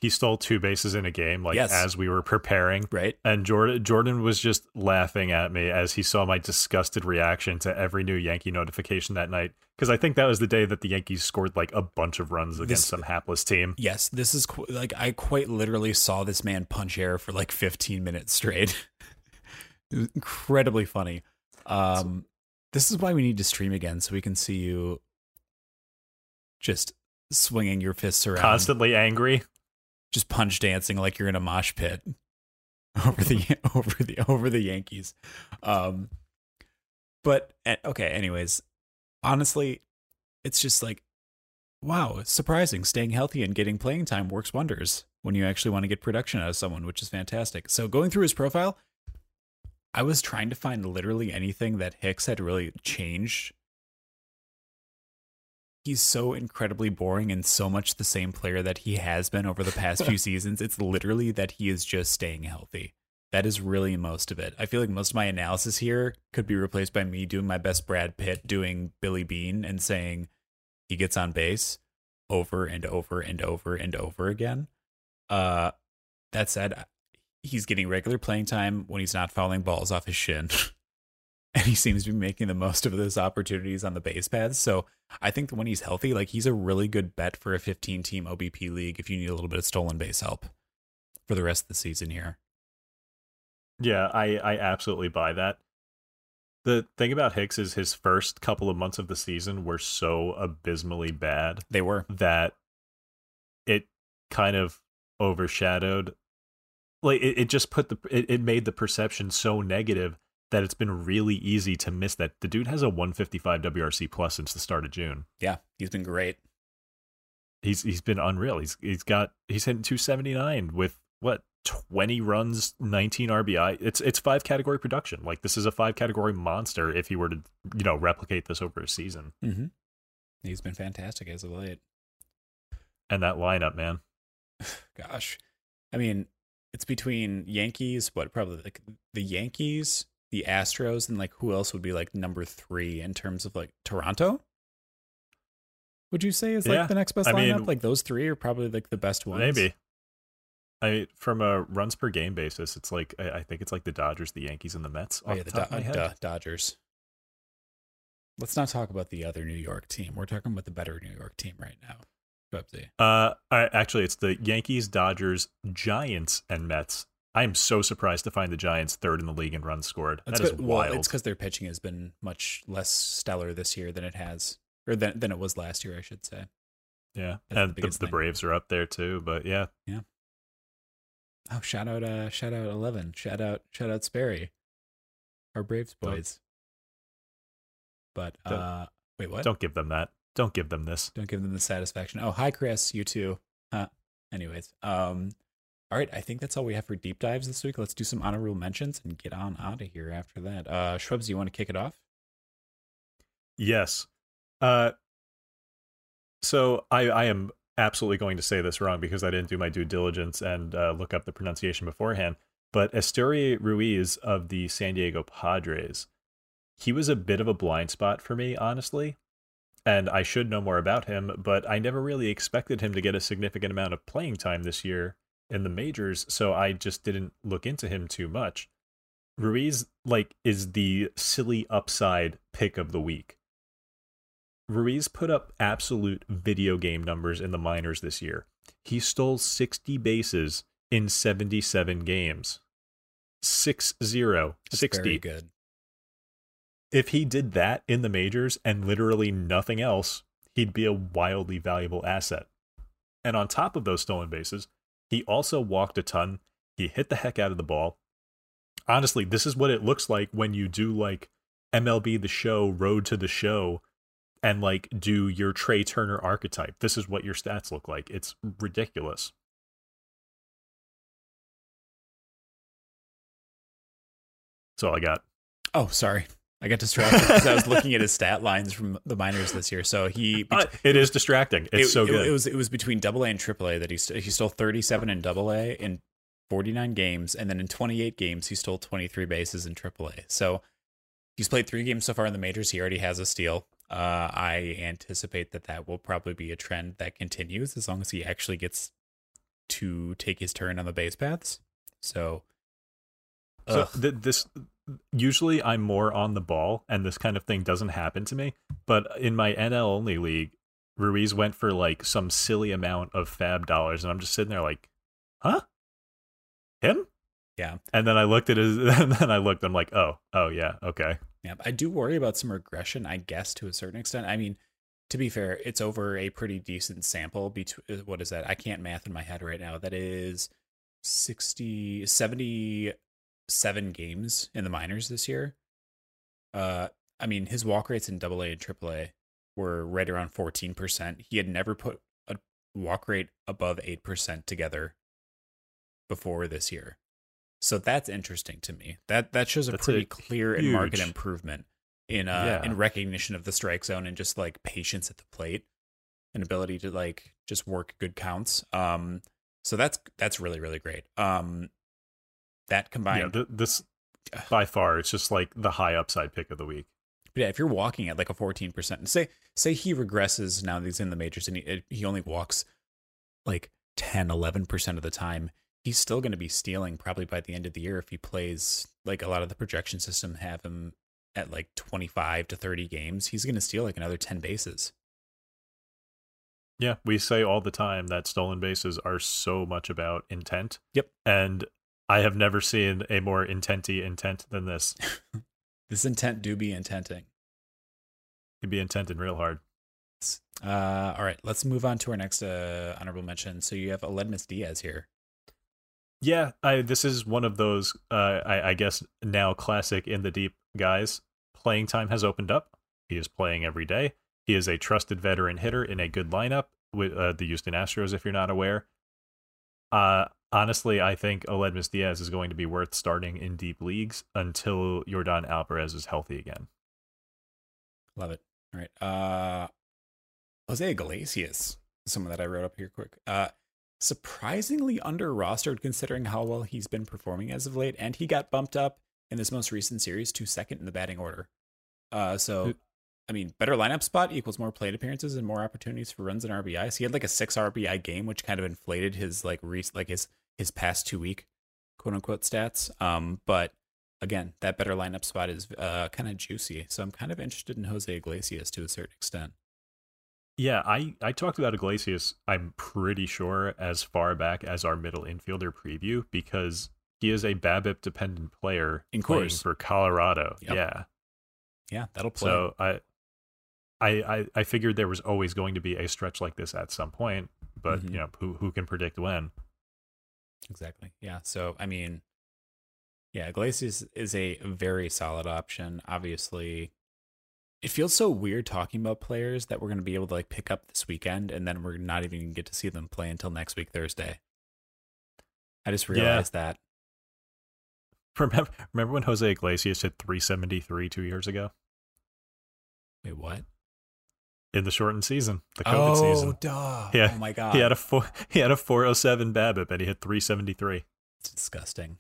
he stole two bases in a game like yes. as we were preparing. Right. And jordan jordan was just laughing at me as he saw my disgusted reaction to every new yankee notification that night because i think that was the day that the yankees scored like a bunch of runs against this, some hapless team. Yes this is qu- like i quite literally saw this man punch air for like 15 minutes straight. It was incredibly funny. Um this is why we need to stream again so we can see you just swinging your fists around constantly angry just punch dancing like you're in a mosh pit over the over the over the Yankees. Um, but okay, anyways, honestly, it's just like wow, surprising. Staying healthy and getting playing time works wonders when you actually want to get production out of someone, which is fantastic. So going through his profile, I was trying to find literally anything that Hicks had really changed he's so incredibly boring and so much the same player that he has been over the past few seasons. It's literally that he is just staying healthy. That is really most of it. I feel like most of my analysis here could be replaced by me doing my best Brad Pitt doing Billy Beane and saying he gets on base over and over and over and over again. Uh that said, he's getting regular playing time when he's not fouling balls off his shin. and he seems to be making the most of those opportunities on the base paths. So I think when he's healthy, like he's a really good bet for a 15 team OBP league if you need a little bit of stolen base help for the rest of the season here. Yeah, I, I absolutely buy that. The thing about Hicks is his first couple of months of the season were so abysmally bad. They were. That it kind of overshadowed like it, it just put the it, it made the perception so negative that it's been really easy to miss that the dude has a 155 WRC plus since the start of June. Yeah, he's been great. He's he's been unreal. He's he's got he's hitting 279 with what 20 runs, 19 RBI. It's it's five category production. Like this is a five category monster if he were to you know replicate this over a season. Mm-hmm. He's been fantastic as of late. And that lineup, man. Gosh. I mean, it's between Yankees, what probably like the Yankees, the Astros, and like who else would be like number three in terms of like Toronto? Would you say is like Yeah. the next best I lineup? mean- like those three are probably like the best ones. Maybe. I from a runs per game basis, it's like I, I think it's like the Dodgers, the Yankees, and the Mets. Oh yeah, the the Do- of my head. Duh, Dodgers. Let's not talk about the other New York team. We're talking about the better New York team right now. Whoopsie. Uh, actually, it's the Yankees, Dodgers, Giants, and Mets. I am so surprised to find the Giants third in the league in runs scored. That's that is good- well, wild. it's because their pitching has been much less stellar this year than it has, or than than it was last year, I should say. yeah, that's the and the, biggest the. Braves are up there too. But yeah, yeah. Oh, shout out, uh, shout out Eleven, shout out, shout out Sperry, our Braves Don't- boys. But uh, wait, what? don't give them that. Don't give them this. Don't give them the satisfaction. Oh, hi, Chris. You too. Huh. Anyways, um, all right. I think that's all we have for deep dives this week. Let's do some honorable mentions and get on out of here after that. Uh, Shrubs, you want to kick it off? Yes. Uh, so I, I am absolutely going to say this wrong because I didn't do my due diligence and uh, look up the pronunciation beforehand. But Esteury Ruiz of the San Diego Padres, he was a bit of a blind spot for me, honestly. And I should know more about him, but I never really expected him to get a significant amount of playing time this year in the majors, so I just didn't look into him too much. Ruiz like is the silly upside pick of the week. Ruiz put up absolute video game numbers in the minors this year. He stole 60 bases in 77 games. 6 0, That's 60. very good. If he did that in the majors and literally nothing else, he'd be a wildly valuable asset. And on top of those stolen bases, he also walked a ton. He hit the heck out of the ball. Honestly, this is what it looks like when you do like MLB the show, Road to the Show, and like do your Trea Turner archetype. This is what your stats look like. It's ridiculous. That's all I got. Oh, sorry. I got distracted because I was looking at his stat lines from the minors this year. So he Uh, it is distracting. It's it, so good. It, was it was between Double A and Triple A that he st- he stole 37 in Double A in 49 games, and then in 28 games he stole 23 bases in Triple A. So he's played three games so far in the majors. He already has a steal. Uh, I anticipate that that will probably be a trend that continues as long as he actually gets to take his turn on the base paths. So, So th- this usually I'm more on the ball, and this kind of thing doesn't happen to me. But in my NL only league, Ruiz went for like some silly amount of FAAB dollars, and I'm just sitting there like, huh, him? Yeah. And then I looked at his, and then I looked. I'm like, oh, oh yeah, okay. Yeah, I do worry about some regression, I guess, to a certain extent. I mean, to be fair, it's over a pretty decent sample. Between uh, what is that? I can't math in my head right now. That is 60, 77 games in the minors this year. Uh, I mean, his walk rates in Double A and Triple A were right around fourteen percent. He had never put a walk rate above eight percent together before this year. So that's interesting to me. That that shows a That's pretty a clear and marked improvement in uh Yeah. in recognition of the strike zone and just like patience at the plate and ability to like just work good counts. Um so that's that's really really great. Um that Yeah, combined th- this by far, it's just like the high upside pick of the week. But yeah, if you're walking at like a 14%, and say say he regresses now that he's in the majors and he he only walks like 10 11% of the time, he's still going to be stealing probably by the end of the year if he plays like a lot of the projection system have him at like 25 to 30 games, he's going to steal like another 10 bases. Yeah, we say all the time that stolen bases are so much about intent. Yep. And I have never seen a more intenty intent than this. This intent do be intenting. He'd be intented real hard. Uh, all right, let's move on to our next uh, honorable mention. So you have Aledmys Diaz here. Yeah, I this is one of those uh I, I guess now classic in the deep guys. Playing time has opened up. He is playing every day. He is a trusted veteran hitter in a good lineup with uh, the Houston Astros, if you're not aware. Uh honestly, I think Aledmys Diaz is going to be worth starting in deep leagues until Yordan Alvarez is healthy again. Love it. All right. Uh, Jose Iglesias, someone that I wrote up here quick. Uh, surprisingly under rostered considering how well he's been performing as of late, and he got bumped up in this most recent series to second in the batting order. Uh, so, I mean, better lineup spot equals more plate appearances and more opportunities for runs and RBIs. He had like a six RBI game, which kind of inflated his like re- like his his past two week quote unquote stats. Um, but again, that better lineup spot is uh, kind of juicy. So I'm kind of interested in Jose Iglesias to a certain extent. Yeah, I, I talked about Iglesias, I'm pretty sure, as far back as our middle infielder preview because he is a BABIP dependent player In playing Coors. for Colorado. Yep. Yeah. Yeah, that'll play. So I, I I I figured there was always going to be a stretch like this at some point, but Mhm. you know, who who can predict when? Exactly. Yeah. So, I mean, yeah, Iglesias is a very solid option. Obviously, it feels so weird talking about players that we're going to be able to like pick up this weekend and then we're not even going to get to see them play until next week, Thursday. I just Yeah. realized that. Remember remember when Jose Iglesias hit 373 two years ago Wait, what? In the shortened season, the COVID oh, season? duh. Yeah, Oh, my God. He had a four he had a 407 BABIP and he hit 373. It's disgusting.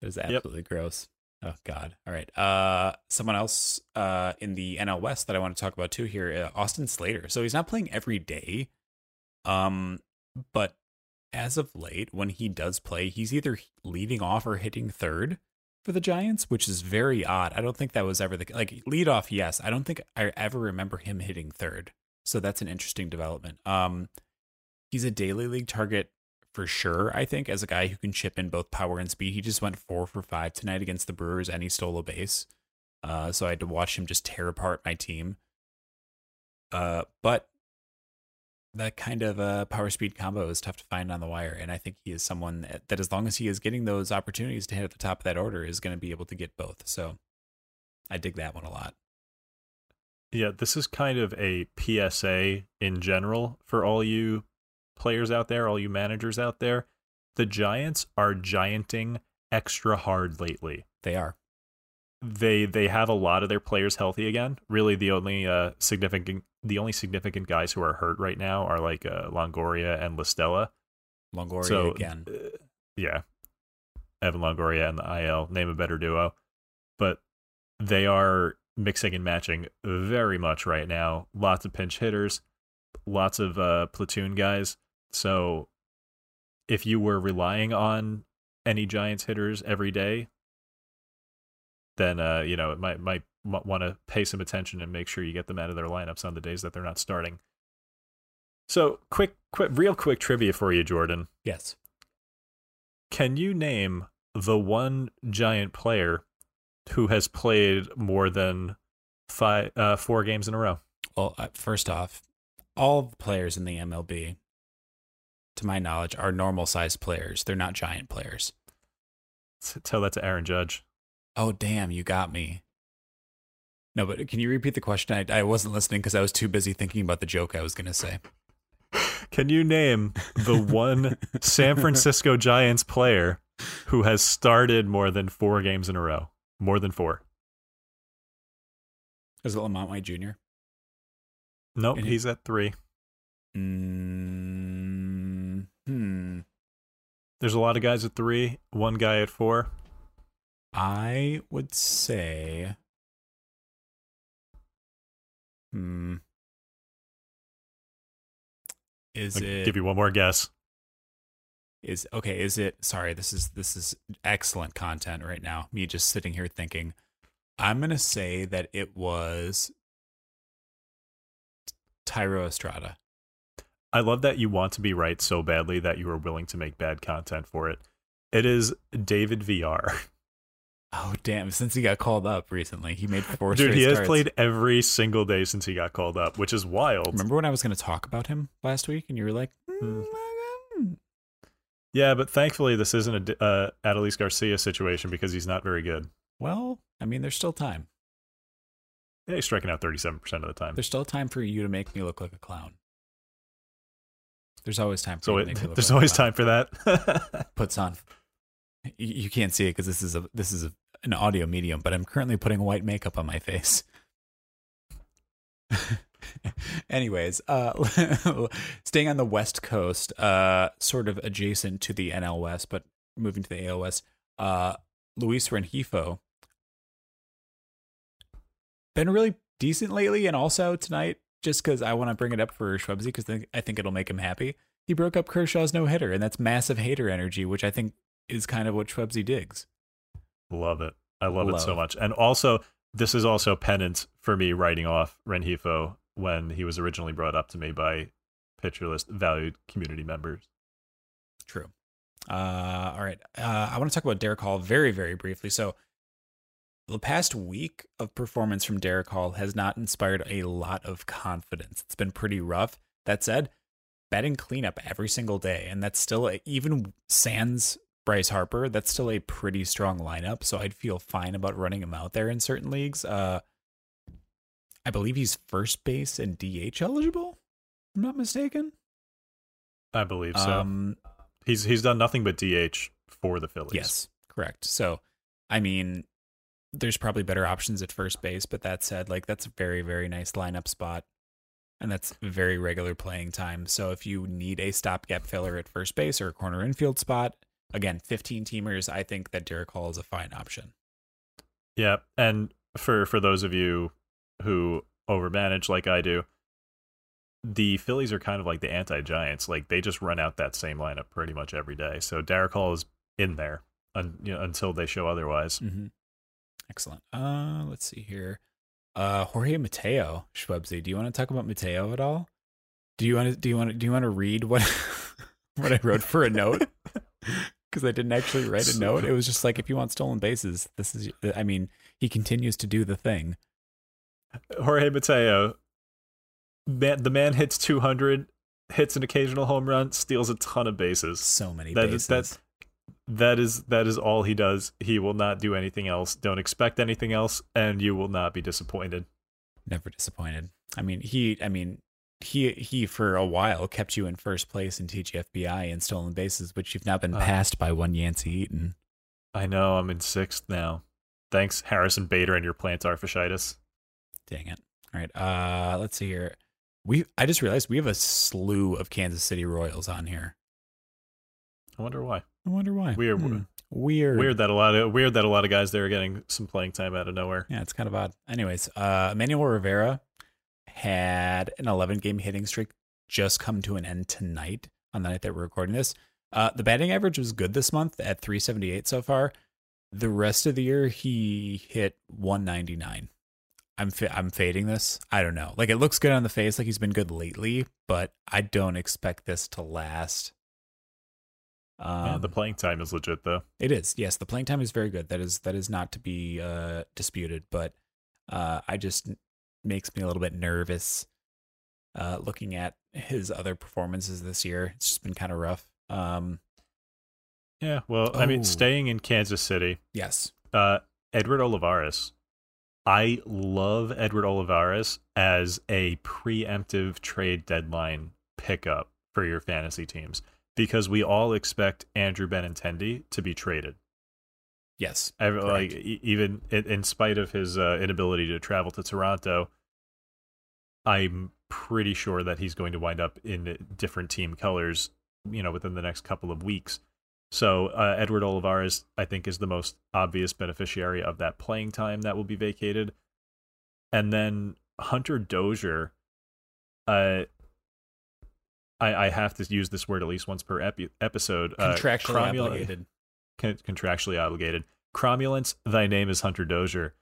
It is absolutely gross. Oh God. All right. Uh, someone else uh in the NL West that I want to talk about too here, uh, Austin Slater. So he's not playing every day, um, but as of late, when he does play, he's either leading off or hitting third for the Giants, which is very odd. I don't think that was ever the like lead off. Yes, I don't think I ever remember him hitting third. So that's an interesting development. Um, he's a daily league target for sure, I think, as a guy who can chip in both power and speed. He just went four for five tonight against the Brewers and he stole a base. Uh, so I had to watch him just tear apart my team. Uh, but that kind of uh, power speed combo is tough to find on the wire. And I think he is someone that, that, as long as he is getting those opportunities to hit at the top of that order, is going to be able to get both. So I dig that one a lot. Yeah, this is kind of a PSA in general for all you players out there, all you managers out there. The Giants are gianting extra hard lately. They are. They they have a lot of their players healthy again. Really, the only uh, significant the only significant guys who are hurt right now are like uh, Longoria and La Stella. Longoria so again. uh, yeah, Evan Longoria and the IL name a better duo, but they are mixing and matching very much right now. Lots of pinch hitters, lots of uh, platoon guys. So if you were relying on any Giants hitters every day, then uh, you know it might might want to pay some attention and make sure you get them out of their lineups on the days that they're not starting. So quick, quick, real quick trivia for you, Jordan. Yes. Can you name the one giant player who has played more than five, uh, four games in a row? Well, uh, first off, all the players in the MLB, to my knowledge, are normal sized players. They're not giant players. Tell that to Aaron Judge. Oh, damn, you got me. No, but can you repeat the question? I, I wasn't listening because I was too busy thinking about the joke I was going to say. Can you name the one San Francisco Giants player who has started more than four games in a row? More than four. Is it LaMonte Wade Jr.? Nope, And- he's at three. Mm, hmm. There's a lot of guys at three, one guy at four. I would say. Hmm. Is I'll it give you one more guess. is okay is it sorry this is this is excellent content right now me just sitting here thinking i'm gonna say that it was Thairo Estrada I love that you want to be right so badly that you are willing to make bad content for it. It is David Villar. oh damn since he got called up recently he made four Dude, he has played every single day since he got called up, which is wild. remember when i was gonna talk about him last week and you were like Hmm. "Mm, Yeah, but thankfully this isn't a uh, Adolis Garcia situation because he's not very good. well i mean there's still time Yeah, he's striking out 37% of the time. there's still time for you to make me look like a clown there's always time for So it, to make me look there's like a always time for that. puts on. You, you can't see it because this is a this is a, an audio medium, but I'm currently putting white makeup on my face. Anyways, uh, staying on the West Coast, uh, sort of adjacent to the NL West, but moving to the AL West, uh, Luis Rengifo been really decent lately, and also tonight, just because I want to bring it up for Schwebzy, because I think it'll make him happy. He broke up Kershaw's no hitter, and that's massive hater energy, which I think is kind of what Schwebzy digs. Love it. I love, Love. it so much. And also, this is also penance for me writing off Rengifo when he was originally brought up to me by Pitcher List valued community members. True. Uh, all right. Uh, I want to talk about Darick Hall very, very briefly. So, the past week of performance from Darick Hall has not inspired a lot of confidence. It's been pretty rough. That said, batting cleanup every single day, and that's still even sans Bryce Harper. That's still a pretty strong lineup. So I'd feel fine about running him out there in certain leagues. Uh, I believe he's first base and DH eligible. if I'm not mistaken. I believe so. Um, he's he's done nothing but DH for the Phillies. Yes, correct. So, I mean, there's probably better options at first base, but that said, like that's a very, very nice lineup spot. And that's very regular playing time. So if you need a stopgap filler at first base or a corner infield spot, again, 15 teamers, I think that Darick Hall is a fine option. Yeah, and for for those of you who overmanage like I do, the Phillies are kind of like the anti-Giants. Like they just run out that same lineup pretty much every day. So Darick Hall is in there un, you know, until they show otherwise. Mm-hmm. Excellent. Uh, let's see here. Uh, Jorge Mateo, Schwebzy. Do you want to talk about Mateo at all? Do you want to? Do you want to? Do you want to read what what I wrote for a note? Because I didn't actually write a note. It was just like if you want stolen bases, this is. I mean, he continues to do the thing. Jorge Mateo, man, the man hits 200, hits an occasional home run, steals a ton of bases. So many That bases. is that's that is that is all he does. He will not do anything else. Don't expect anything else, and you will not be disappointed. never disappointed. I mean, he. I mean, he he for a while kept you in first place in TGFBI and stolen bases, which you've now been Uh. passed by one Yancey Eaton. I know I'm in sixth now. Thanks, Harrison Bader and your plantar fasciitis. Dang it. All right. Uh let's see here. We I just realized we have a slew of Kansas City Royals on here. I wonder why. I wonder why. Weird. Hmm. Weird. Weird that a lot of weird that a lot of guys there are getting some playing time out of nowhere. Yeah, it's kind of odd. Anyways, uh Emmanuel Rivera had an 11 game hitting streak just come to an end tonight on the night that we're recording this. Uh the batting average was good this month at 378 so far. The rest of the year he hit 199. I'm fa- I'm fading this. I don't know. Like it looks good on the face, like he's been good lately, but I don't expect this to last. Um, yeah, the playing time is legit though. it is. Yes, the playing time is very good. That is that is not to be uh, disputed, but uh, I just makes me a little bit nervous uh, looking at his other performances this year. It's just been kind of rough. Um, Yeah, well, I Oh. mean, staying in Kansas City, yes, uh, Edward Olivares. I love Edward Olivares as a preemptive trade deadline pickup for your fantasy teams because we all expect Andrew Benintendi to be traded. Yes, Every, like even in, in spite of his uh, inability to travel to Toronto, I'm pretty sure that he's going to wind up in different team colors, you know, within the next couple of weeks. So uh, Edward Olivares, I think, is the most obvious beneficiary of that playing time that will be vacated, and then Hunter Dozier. Uh, I, I have to use this word at least once per epi- episode. Uh, contractually cromula- obligated. Con- contractually obligated. Cromulence, thy name is Hunter Dozier.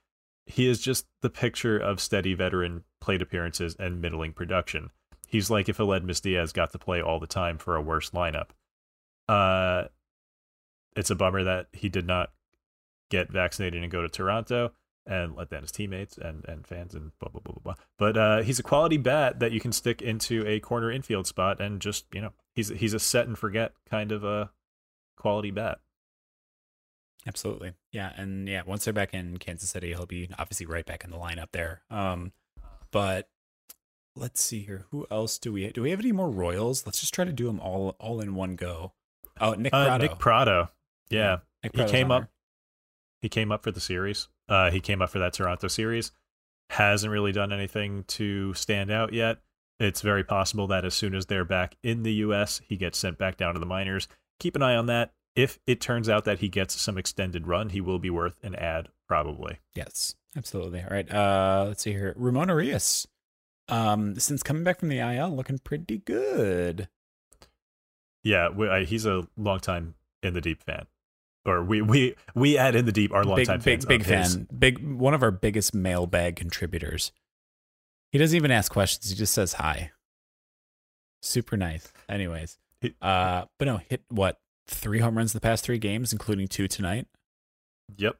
He is just the picture of steady veteran plate appearances and middling production. He's like if Aledmys Diaz got to play all the time for a worse lineup. Uh, it's a bummer that he did not get vaccinated and go to Toronto and let down his teammates and, and fans and blah blah blah blah blah. But uh, he's a quality bat that you can stick into a corner infield spot and just you know he's he's a set and forget kind of a quality bat. Absolutely. Yeah. And yeah, once they're back in Kansas City, he'll be obviously right back in the lineup there. Um, but let's see here. Who else do we do we have any more Royals? Let's just try to do them all all in one go. Oh, Nick Uh, Pratto. Nick Pratto. Yeah. Nick he came up he came up for the series. Uh he came up for that Toronto series. Hasn't really done anything to stand out yet. It's very possible that as soon as they're back in the U.S., he gets sent back down to the minors. Keep an eye on that. If it turns out that he gets some extended run, he will be worth an ad, probably. Yes, absolutely. All right. Uh, let's see here. Ramon Urias, um, since coming back from the IL, looking pretty good. Yeah, we, I, he's a long time in the deep fan, or we we we at in the deep are longtime big, fans. Big big his. fan. Big one of our biggest mailbag contributors. He doesn't even ask questions. He just says hi. Super nice. Anyways, uh, but no, hit what three home runs the past three games, including two tonight. Yep.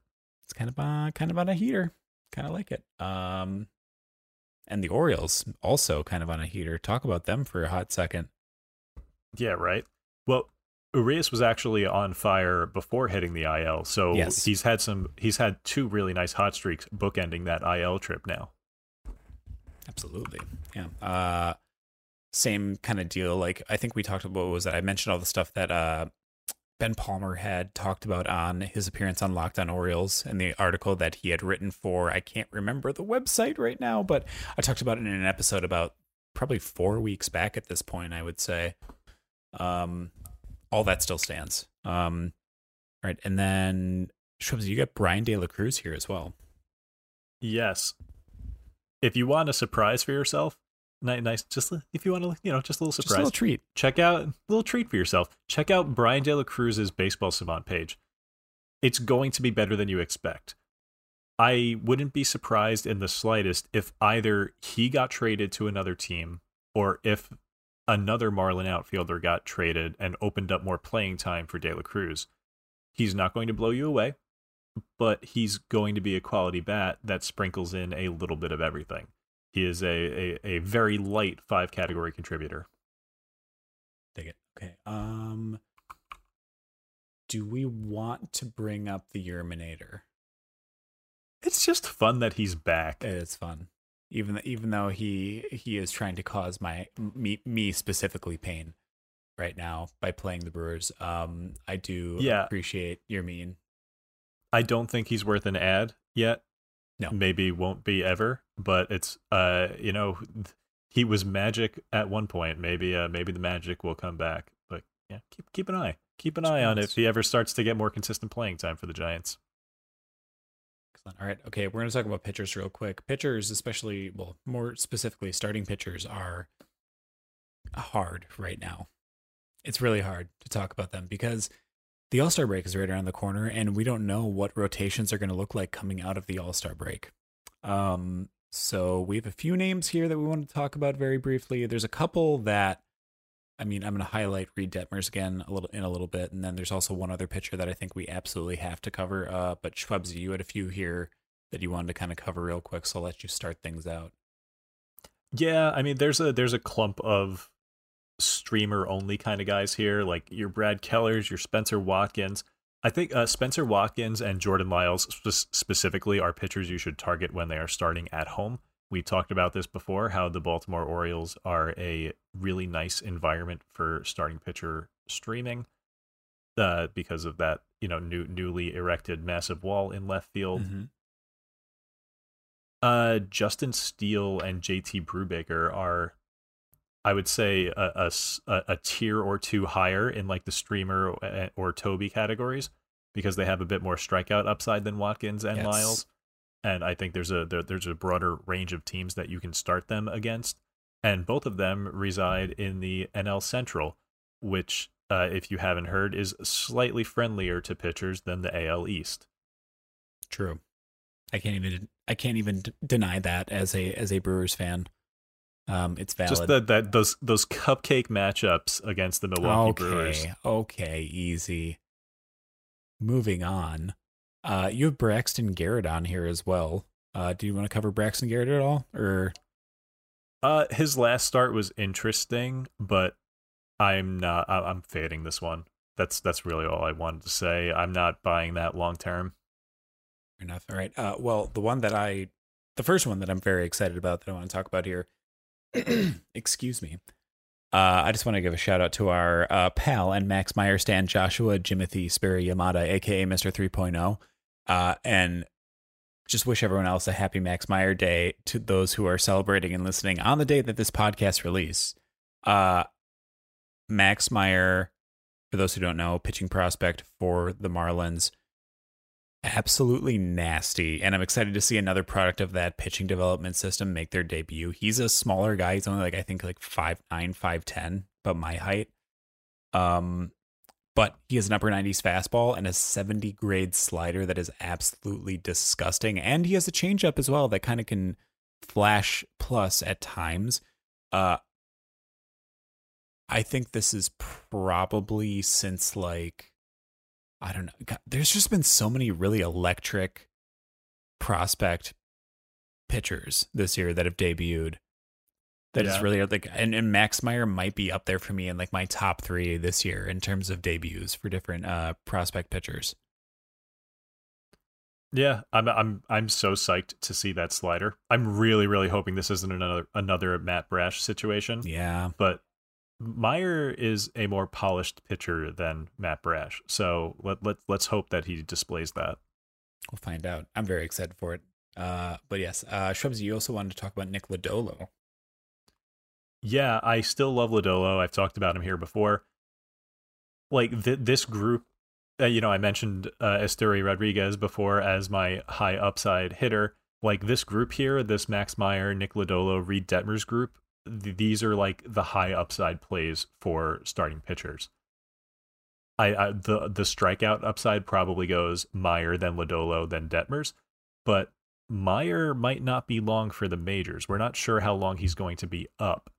It's kind of uh, kind of on a heater. Kind of like it. Um, and the Orioles also kind of on a heater. Talk about them for a hot second. Yeah, right. Well, Urias was actually on fire before hitting the IL, so Yes. he's had some. He's had two really nice hot streaks bookending that IL trip now. Absolutely. Yeah. Uh same kind of deal. Like I think we talked about what was that? I mentioned all the stuff that uh Ben Palmer had talked about on his appearance on Locked On Orioles and the article that he had written for I can't remember the website right now, but I talked about it in an episode about probably four weeks back at this point, I would say. Um all that still stands. Um all right. and then you got Brian De La Cruz here as well. Yes. If you want a surprise for yourself, nice. Just if you want to, you know, just a little Just a surprise. little treat. check out a little treat for yourself. Check out Brian De La Cruz's Baseball Savant page. It's going to be better than you expect. I wouldn't be surprised in the slightest if either he got traded to another team or if another Marlin outfielder got traded and opened up more playing time for De La Cruz. He's not going to blow you away, but he's going to be a quality bat that sprinkles in a little bit of everything. He is a, a, a very light five category contributor. Dig it. Okay. Um do we want to bring up the Yerminator? It's just fun that he's back. It's fun. Even even though he he is trying to cause my me me specifically pain right now by playing the Brewers. Um I do Yeah. appreciate your mean. I don't think he's worth an ad yet. No. Maybe won't be ever, but it's uh you know he was magic at one point. Maybe uh maybe the magic will come back. But yeah, keep keep an eye. Keep an eye on if he ever starts to get more consistent playing time for the Giants. Excellent. All right. Okay, we're going to talk about pitchers real quick. Pitchers, especially, well, more specifically, starting pitchers are hard right now. It's really hard to talk about them because the All Star break is right around the corner, and we don't know what rotations are going to look like coming out of the All Star break. Um, so we have a few names here that we want to talk about very briefly. There's a couple that, I mean, I'm going to highlight Reid Detmers again a little in a little bit, and then there's also one other pitcher that I think we absolutely have to cover. Uh, but Schwebsy, you had a few here that you wanted to kind of cover real quick, so I'll let you start things out. Yeah, I mean there's a there's a clump of streamer only kind of guys here, like your Brad Kellers, your Spencer Watkins. I think uh, Spencer Watkins and Jordan Lyles sp- specifically are pitchers you should target when they are starting at home. We talked about this before how the Baltimore Orioles are a really nice environment for starting pitcher streaming uh, because of that, you know, new newly erected massive wall in left field. Mhm. Uh, Justin Steele and JT Brubaker are, I would say, a a tier or two higher in like the streamer uh, or Toby categories because they have a bit more strikeout upside than Watkins and Yes. Lyles. And I think there's a there, there's a broader range of teams that you can start them against, and both of them reside in the NL Central, which, uh, if you haven't heard, is slightly friendlier to pitchers than the AL East. True. I can't even I can't even d- deny that as a as a Brewers fan. Um, it's valid. Just that that those those cupcake matchups against the Milwaukee okay, Brewers. okay, easy. Moving on. Uh, you have Braxton Garrett on here as well. Uh, do you want to cover Braxton Garrett at all, or Uh, his last start was interesting, but I'm not. I'm fading this one. That's that's really all I wanted to say. I'm not buying that long term. Fair enough. All right. Uh, well, the one that I, the first one that I'm very excited about that I want to talk about here, excuse me. Uh, I just want to give a shout out to our uh, pal and Max Meyer stand Joshua Jimothy Sperry Yamada, aka Mr. 3.0. Uh, and just wish everyone else a happy Max Meyer Day to those who are celebrating and listening on the day that this podcast release. Uh, Max Meyer, for those who don't know, pitching prospect for the Marlins, absolutely nasty. And I'm excited to see another product of that pitching development system make their debut. He's a smaller guy. He's only like I think like five nine, five ten, but my height. Um, but he has an upper 90s fastball and a 70 grade slider that is absolutely disgusting. And he has a changeup as well that kind of can flash plus at times. Uh, I think this is probably since like, I don't know. God, there's just been so many really electric prospect pitchers this year that have debuted that yeah. is really like and, and Max Meyer might be up there for me in like my top three this year in terms of debuts for different uh prospect pitchers. Yeah, I'm I'm I'm so psyched to see that slider. I'm really really hoping this isn't another another Matt Brash situation. Yeah, but Meyer is a more polished pitcher than Matt Brash, so let let let's hope that he displays that. We'll find out. I'm very excited for it. Uh, but yes, uh, Shrubs, you also wanted to talk about Nick Lodolo. Yeah, I still love Lodolo. I've talked about him here before. Like th- this group, uh, you know, I mentioned uh, Rodriguez before as my high upside hitter. Like this group here, this Max Meyer, Nick Lodolo, Reid Detmers group, th- these are like the high upside plays for starting pitchers. I, I the the strikeout upside probably goes Meyer, then Lodolo, then Detmers, but Meyer might not be long for the majors. We're not sure how long he's going to be up.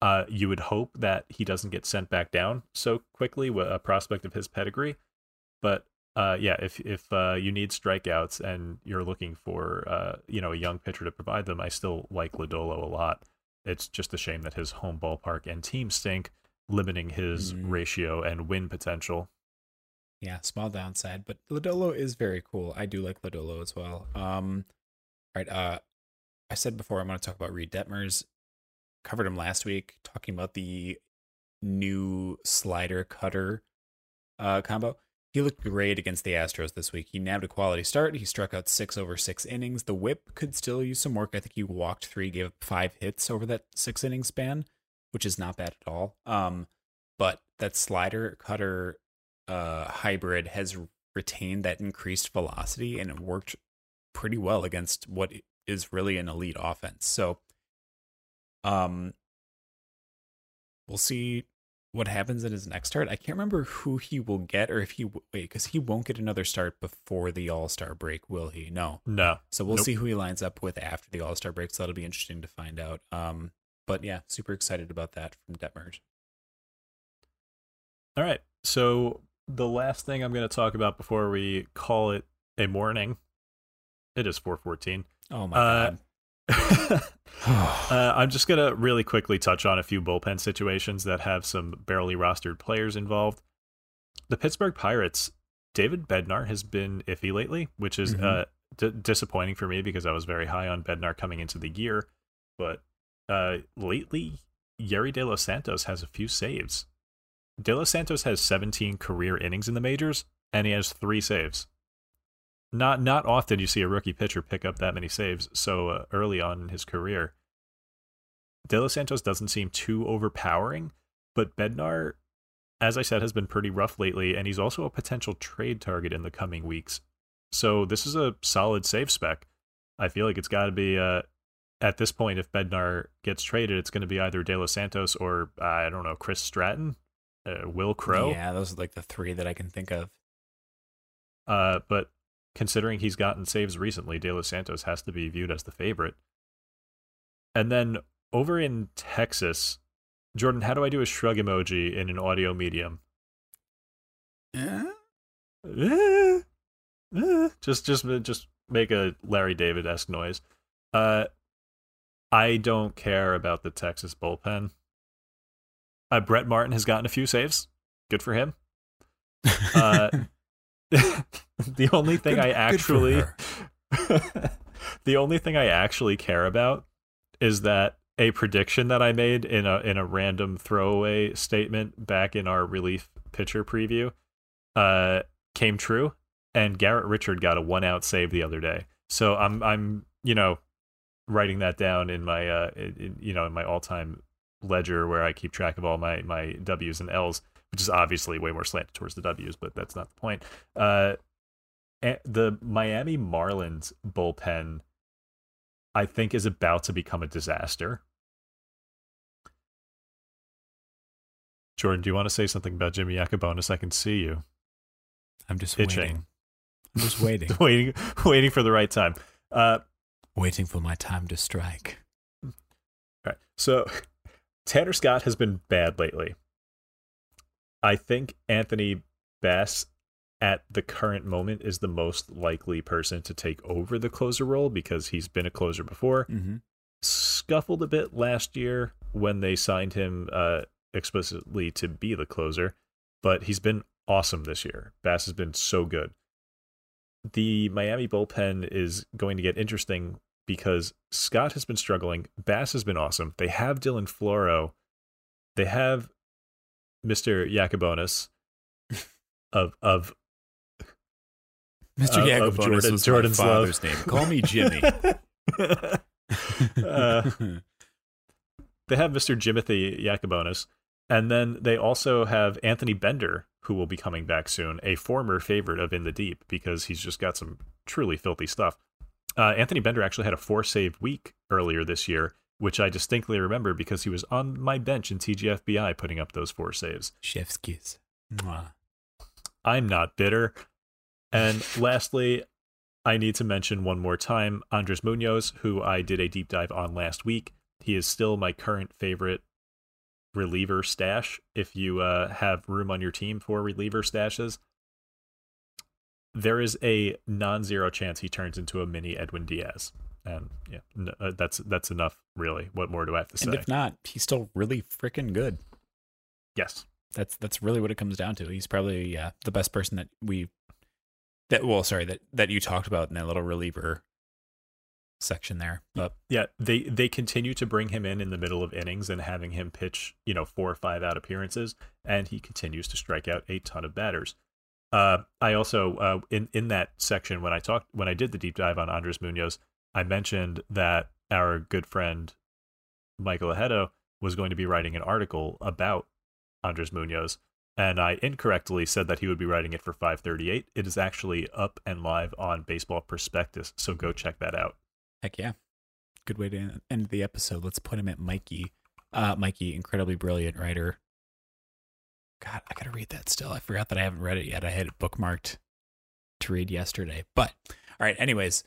Uh, you would hope that he doesn't get sent back down so quickly with a prospect of his pedigree. But uh, yeah, if if uh, you need strikeouts and you're looking for uh, you know a young pitcher to provide them, I still like Lodolo a lot. It's just a shame that his home ballpark and team stink, limiting his mm. ratio and win potential. Yeah, small downside, but Lodolo is very cool. I do like Lodolo as well. Um, all right. Uh, I said before I'm going to talk about Reid Detmers covered him last week, talking about the new slider cutter uh, combo. He looked great against the Astros this week. He nabbed a quality start. He struck out six over six innings. The whip could still use some work. I think he walked three, gave up five hits over that six inning span, which is not bad at all. Um, but that slider cutter uh, hybrid has retained that increased velocity and it worked pretty well against what is really an elite offense. So um, we'll see what happens in his next start. I can't remember who he will get or if he wait because he won't get another start before the All Star break, will he? No, no. So we'll nope. see who he lines up with after the All Star break. So that'll be interesting to find out. Um, but yeah, super excited about that from Detmers. All right, so the last thing I'm going to talk about before we call it a morning, it is 4:14. Oh my uh, god. uh, I'm just going to really quickly touch on a few bullpen situations that have some barely rostered players involved. The Pittsburgh Pirates, David Bednar has been iffy lately, which is mm-hmm. uh, d- disappointing for me because I was very high on Bednar coming into the year. But uh, lately, Yerry De Los Santos has a few saves. De Los Santos has 17 career innings in the majors, and he has three saves not not often you see a rookie pitcher pick up that many saves so uh, early on in his career. De Los Santos doesn't seem too overpowering, but Bednar, as I said, has been pretty rough lately, and he's also a potential trade target in the coming weeks. So this is a solid save spec. I feel like it's got to be uh, at this point. If Bednar gets traded, it's going to be either De Los Santos or uh, I don't know Chris Stratton, uh, Wil Crowe. Yeah, those are like the three that I can think of. Uh, but considering he's gotten saves recently, De Los Santos has to be viewed as the favorite. And then over in Texas, Jordan, how do I do a shrug emoji in an audio medium? Yeah. just just just make a Larry David esque noise. Uh, I don't care about the Texas bullpen. Uh, Brett Martin has gotten a few saves. Good for him. Uh, the only thing good, I actually the only thing I actually care about is that a prediction that I made in a in a random throwaway statement back in our relief pitcher preview uh came true and Garrett Richard got a one out save the other day. So I'm I'm you know writing that down in my uh in, you know in my all time ledger where I keep track of all my my W's and L's, which is obviously way more slanted towards the W's, but that's not the point. Uh, the Miami Marlins bullpen, I think, is about to become a disaster. Jordan, do you want to say something about Jimmy Yacabonis? I can see you. I'm just Itching. waiting. I'm just waiting. waiting, waiting for the right time. Uh, waiting for my time to strike. all right. So Tanner Scott has been bad lately. I think Anthony Bass at the current moment is the most likely person to take over the closer role because he's been a closer before. Mm-hmm. Scuffled a bit last year when they signed him uh, explicitly to be the closer, but he's been awesome this year. Bass has been so good. The Miami bullpen is going to get interesting because Scott has been struggling. Bass has been awesome. They have Dylan Floro. They have Mr. Yacabonis of of Mr. Uh, of Jordan- was Jordan's my father's love. name. Call me Jimmy. uh, they have Mr. Jimothy Yacabonis, and then they also have Anthony Bender, who will be coming back soon, a former favorite of In the Deep because he's just got some truly filthy stuff. Uh, Anthony Bender actually had a four save week earlier this year, which I distinctly remember because he was on my bench in TGFBI putting up those four saves. Chef's kiss. Mwah. I'm not bitter. And lastly, I need to mention one more time Andres Munoz, who I did a deep dive on last week. He is still my current favorite reliever stash. If you uh, have room on your team for reliever stashes, there is a non-zero chance he turns into a mini Edwin Diaz, and yeah, uh, that's that's enough. Really, what more do I have to say? And if not, he's still really freaking good. yes, That's that's really what it comes down to. He's probably uh, the best person that we that well, sorry that that you talked about in that little reliever section there. But Yeah, they they continue to bring him in in the middle of innings and having him pitch, you know, four or five out appearances, and he continues to strike out a ton of batters. Uh, I also uh, in in that section when I talked when I did the deep dive on Andres Munoz, I mentioned that our good friend Michael Ajeto was going to be writing an article about Andres Munoz, and I incorrectly said that he would be writing it for 538. It is actually up and live on Baseball Prospectus, so go check that out. heck yeah, good way to end the episode. Let's put him at Mikey. Uh, Mikey, incredibly brilliant writer. God, I gotta read that still. I forgot that I haven't read it yet. I had it bookmarked to read yesterday. But all right, anyways,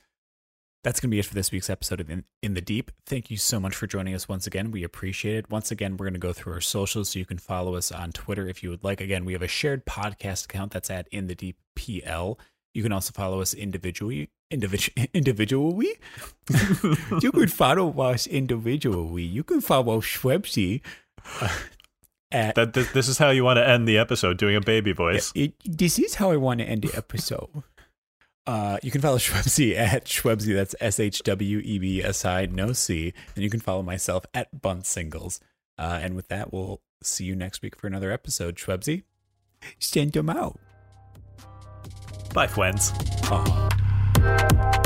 that's gonna be it for this week's episode of In, In the Deep. Thank you so much for joining us once again. We appreciate it. Once again, we're gonna go through our socials so you can follow us on Twitter if you would like. Again, we have a shared podcast account that's at In the Deep PL. You can also follow us individually. Individual, individually. you can follow us individually. You can follow Schwebsy uh, at That this, this is how you want to end the episode, doing a baby voice. it, this is how I want to end the episode. Uh, you can follow Schwebsy at Schwebsy. That's S H W E B S I, no C. And you can follow myself at Bunt Singles. Uh, and with that, we'll see you next week for another episode. Schwebsy, send them out. Bye, friends. Aw.